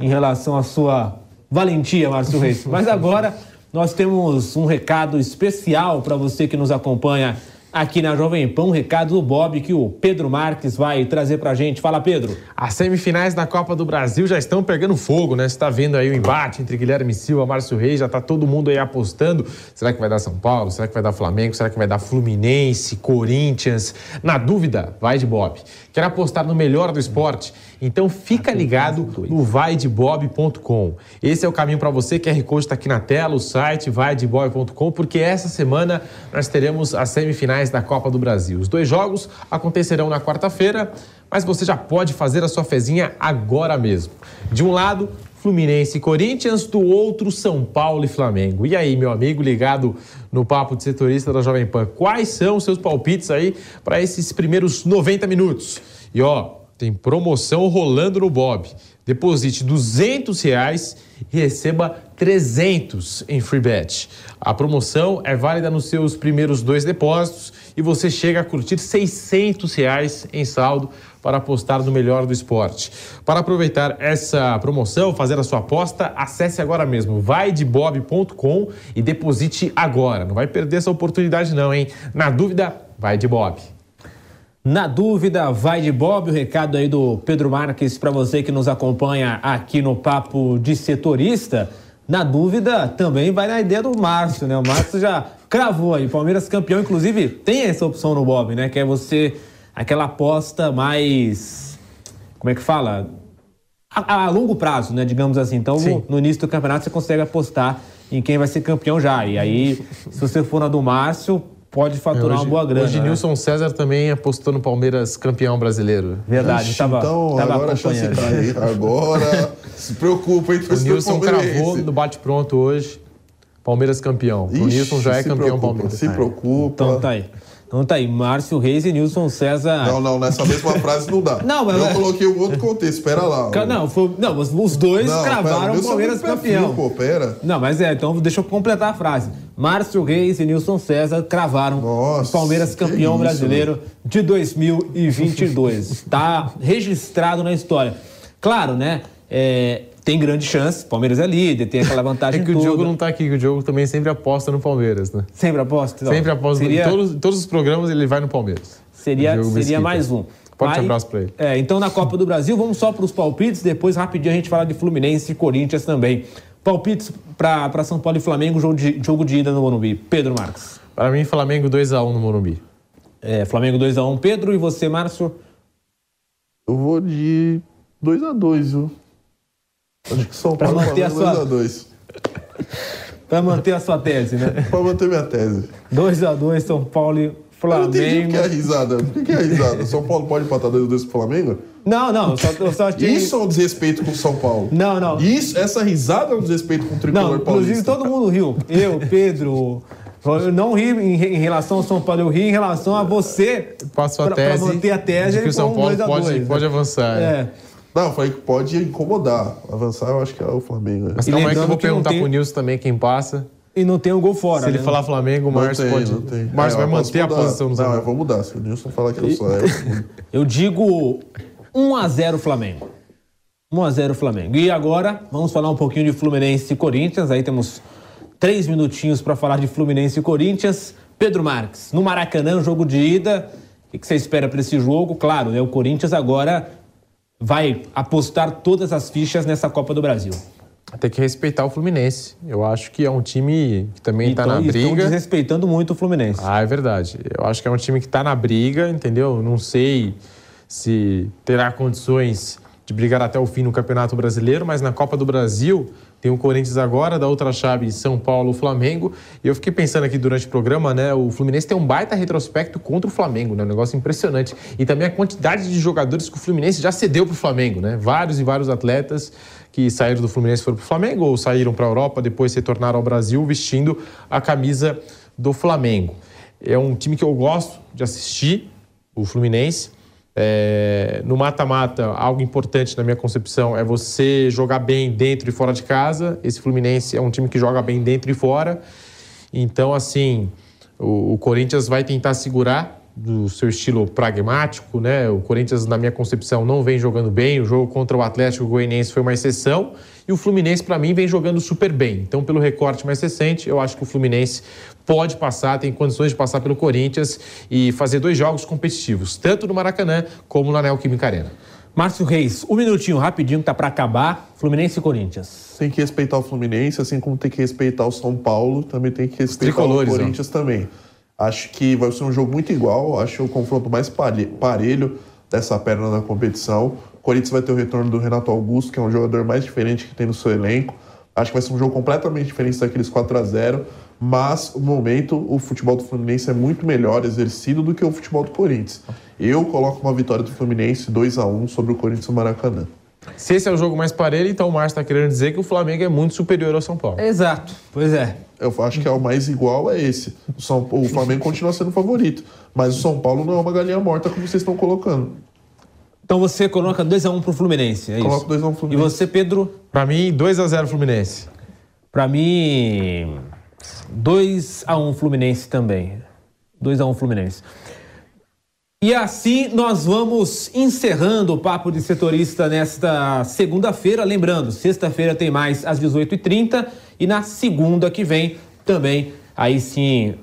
em relação à sua valentia, Márcio Reis. Mas agora nós temos um recado especial para você que nos acompanha aqui na Jovem Pan, um recado do Bob que o Pedro Marques vai trazer pra gente. Fala, Pedro. As semifinais da Copa do Brasil já estão pegando fogo, né? Você tá vendo aí o embate entre Guilherme Silva Márcio Reis, já tá todo mundo aí apostando. Será que vai dar São Paulo? Será que vai dar Flamengo? Será que vai dar Fluminense, Corinthians? Na dúvida, vai de Bob. Quer apostar no melhor do esporte? Então fica ligado no vaidebob.com. Esse é o caminho para você. QR Code está aqui na tela, o site vaidebob.com, porque essa semana nós teremos as semifinais da Copa do Brasil. Os dois jogos acontecerão na quarta-feira, mas você já pode fazer a sua fezinha agora mesmo. De um lado, Fluminense e Corinthians, do outro São Paulo e Flamengo. E aí, meu amigo ligado no papo de setorista da Jovem Pan, quais são os seus palpites aí para esses primeiros 90 minutos? E ó, tem promoção rolando no Bob. Deposite 200 reais e receba 300 em free bet. A promoção é válida nos seus primeiros dois depósitos e você chega a curtir 600 reais em saldo para apostar no melhor do esporte. Para aproveitar essa promoção, fazer a sua aposta, acesse agora mesmo vaidebob.com e deposite agora. Não vai perder essa oportunidade não, hein? Na dúvida, vai de Bob. Na dúvida, vai de Bob, o recado aí do Pedro Marques para você que nos acompanha aqui no Papo de Setorista. Na dúvida, também vai na ideia do Márcio, né? O Márcio já cravou aí, Palmeiras campeão, inclusive tem essa opção no Bob, né? Que é você, aquela aposta mais. Como é que fala? A, a longo prazo, né? Digamos assim. Então, no, no início do campeonato, você consegue apostar em quem vai ser campeão já. E aí, se você for na do Márcio, pode faturar é, hoje, uma boa grana. Hoje né? Nilson César também apostou no Palmeiras campeão brasileiro. Verdade, estava Então tava agora a chance tá Agora se preocupa, hein? O Nilson cravou no bate-pronto hoje. Palmeiras campeão. Ixi, o Nilson já é campeão preocupa, Palmeiras. Se preocupa. Então tá aí. Então tá aí, Márcio Reis e Nilson César. Não, não, nessa mesma frase não dá. Não, mas- Eu coloquei um outro contexto, espera lá. Ca- Não, foi- não, os, dois Não, cravaram o Palmeiras campeão. Pô, pera. Não, mas é, então deixa eu completar a frase. Márcio Reis e Nilson César cravaram Nossa, o Palmeiras campeão isso, brasileiro de 2022. Está registrado na história. Claro, né? é, tem grande chance, Palmeiras é líder, tem aquela É vantagem que o toda. Diogo não tá aqui, que o Diogo também sempre aposta no Palmeiras, né? Sempre aposta? Não. Sempre aposta. Seria, Em todos, todos os programas ele vai no Palmeiras. seria, O seria mais um. Forte Aí- abraço pra ele. É, então na Copa do Brasil, vamos só para os palpites, depois rapidinho a gente fala de Fluminense e Corinthians também. Palpites para São Paulo e Flamengo, jogo de, jogo de ida no Morumbi. Pedro Marques. Para mim, Flamengo 2x1 no Morumbi. É, Flamengo 2x1. Pedro e você, Márcio? Eu vou de 2x2, viu? Acho que São Pra Paulo manter a Flamengo sua- 2x2. Para manter a sua tese, né? Pra manter minha tese. 2x2, São Paulo e Eu não entendi Flamengo. por que é a risada. Por que é a risada? São Paulo pode empatar 2x2 pro Flamengo? Não, não, eu só, eu só achei... Isso é um desrespeito com o São Paulo. Não, não. Isso, essa risada é um desrespeito com o tricolor Não, inclusive paulista. todo mundo riu. Eu, Pedro. Eu não ri em, relação ao São Paulo, eu ri em relação a você. Passo a pra- tese. Pra manter a tese de que o São um Paulo 2 a pode, 2, pode né? avançar. né? É. Não, eu falei que pode incomodar. Avançar, eu acho que é o Flamengo. né? Mas calma aí que eu vou que perguntar tem- pro Nilson também quem passa. E não tem o gol fora. Se ele né? falar Flamengo, o Márcio pode. não tem. O Márcio É, vai manter a mudar. posição do São Não, eu vou mudar. Se o Nilson falar que eu sou. Eu. Eu digo 1x0 Flamengo. 1x0 Flamengo. E agora, vamos falar um pouquinho de Fluminense e Corinthians. Aí temos três minutinhos para falar de Fluminense e Corinthians. Pedro Marques, no Maracanã, jogo de ida. O que que você espera para esse jogo? Claro, né, o Corinthians agora vai apostar todas as fichas nessa Copa do Brasil. Tem que respeitar o Fluminense. Eu acho que é um time que também está Então, na e estão briga. desrespeitando muito o Fluminense. Ah, é verdade. Eu acho que é um time que está na briga, entendeu? Não sei se terá condições de brigar até o fim no Campeonato Brasileiro, mas na Copa do Brasil tem o Corinthians agora, da outra chave São Paulo, Flamengo. E eu fiquei pensando aqui durante o programa, né? O Fluminense tem um baita retrospecto contra o Flamengo, né? Um negócio impressionante. E também a quantidade de jogadores que o Fluminense já cedeu para o Flamengo, né? Vários e vários atletas que saíram do Fluminense foram para o Flamengo ou saíram para a Europa, depois se tornaram ao Brasil vestindo a camisa do Flamengo. É um time que eu gosto de assistir, o Fluminense. É, no mata-mata, algo importante na minha concepção é você jogar bem dentro e fora de casa. Esse Fluminense é um time que joga bem dentro e fora. Então, assim, o, o Corinthians vai tentar segurar do seu estilo pragmático, né? O Corinthians, na minha concepção, não vem jogando bem. O jogo contra o Atlético Goianiense foi uma exceção. E o Fluminense, para mim, vem jogando super bem. Então, pelo recorte mais recente, eu acho que o Fluminense pode passar, tem condições de passar pelo Corinthians e fazer dois jogos competitivos, tanto no Maracanã como na Neoquímica Arena. Márcio Reis, um minutinho rapidinho que tá para acabar. Fluminense e Corinthians. Tem que respeitar o Fluminense, assim como tem que respeitar o São Paulo, também tem que respeitar o tricolores, Corinthians também. Acho que vai ser um jogo muito igual, acho o confronto mais pare- parelho dessa perna na competição. O Corinthians vai ter o retorno do Renato Augusto, que é um jogador mais diferente que tem no seu elenco. Acho que vai ser um jogo completamente diferente daqueles 4 a 0 mas no momento o futebol do Fluminense é muito melhor exercido do que o futebol do Corinthians. Eu coloco uma vitória do Fluminense 2 a 1 sobre o Corinthians no Maracanã. Se esse é o jogo mais parelho, então o Márcio está querendo dizer que o Flamengo é muito superior ao São Paulo. Exato, pois é. Eu acho que é o mais igual é esse. O, São, o Flamengo continua sendo favorito. Mas o São Paulo não é uma galinha morta como vocês estão colocando. Então você coloca 2x1 pro Fluminense, é isso? Coloco 2 a 1 E Fluminense. você, Pedro? Para mim, 2 a 0 Fluminense. Pra mim, 2x1 Fluminense também. 2x1 Fluminense. E assim nós vamos encerrando o Papo de Setorista nesta segunda-feira. Lembrando, sexta-feira tem mais às 18h30 e na segunda que vem também, aí sim,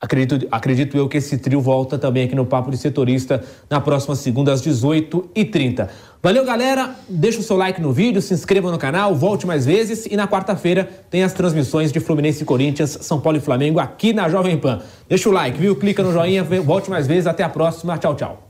acredito, acredito eu que esse trio volta também aqui no Papo de Setorista na próxima segunda às 18h30. Valeu, galera. Deixa o seu like no vídeo, se inscreva no canal, volte mais vezes. E na quarta-feira tem as transmissões de Fluminense e Corinthians, São Paulo e Flamengo aqui na Jovem Pan. Deixa o like, viu? Clica no joinha, volte mais vezes. Até a próxima. Tchau, tchau.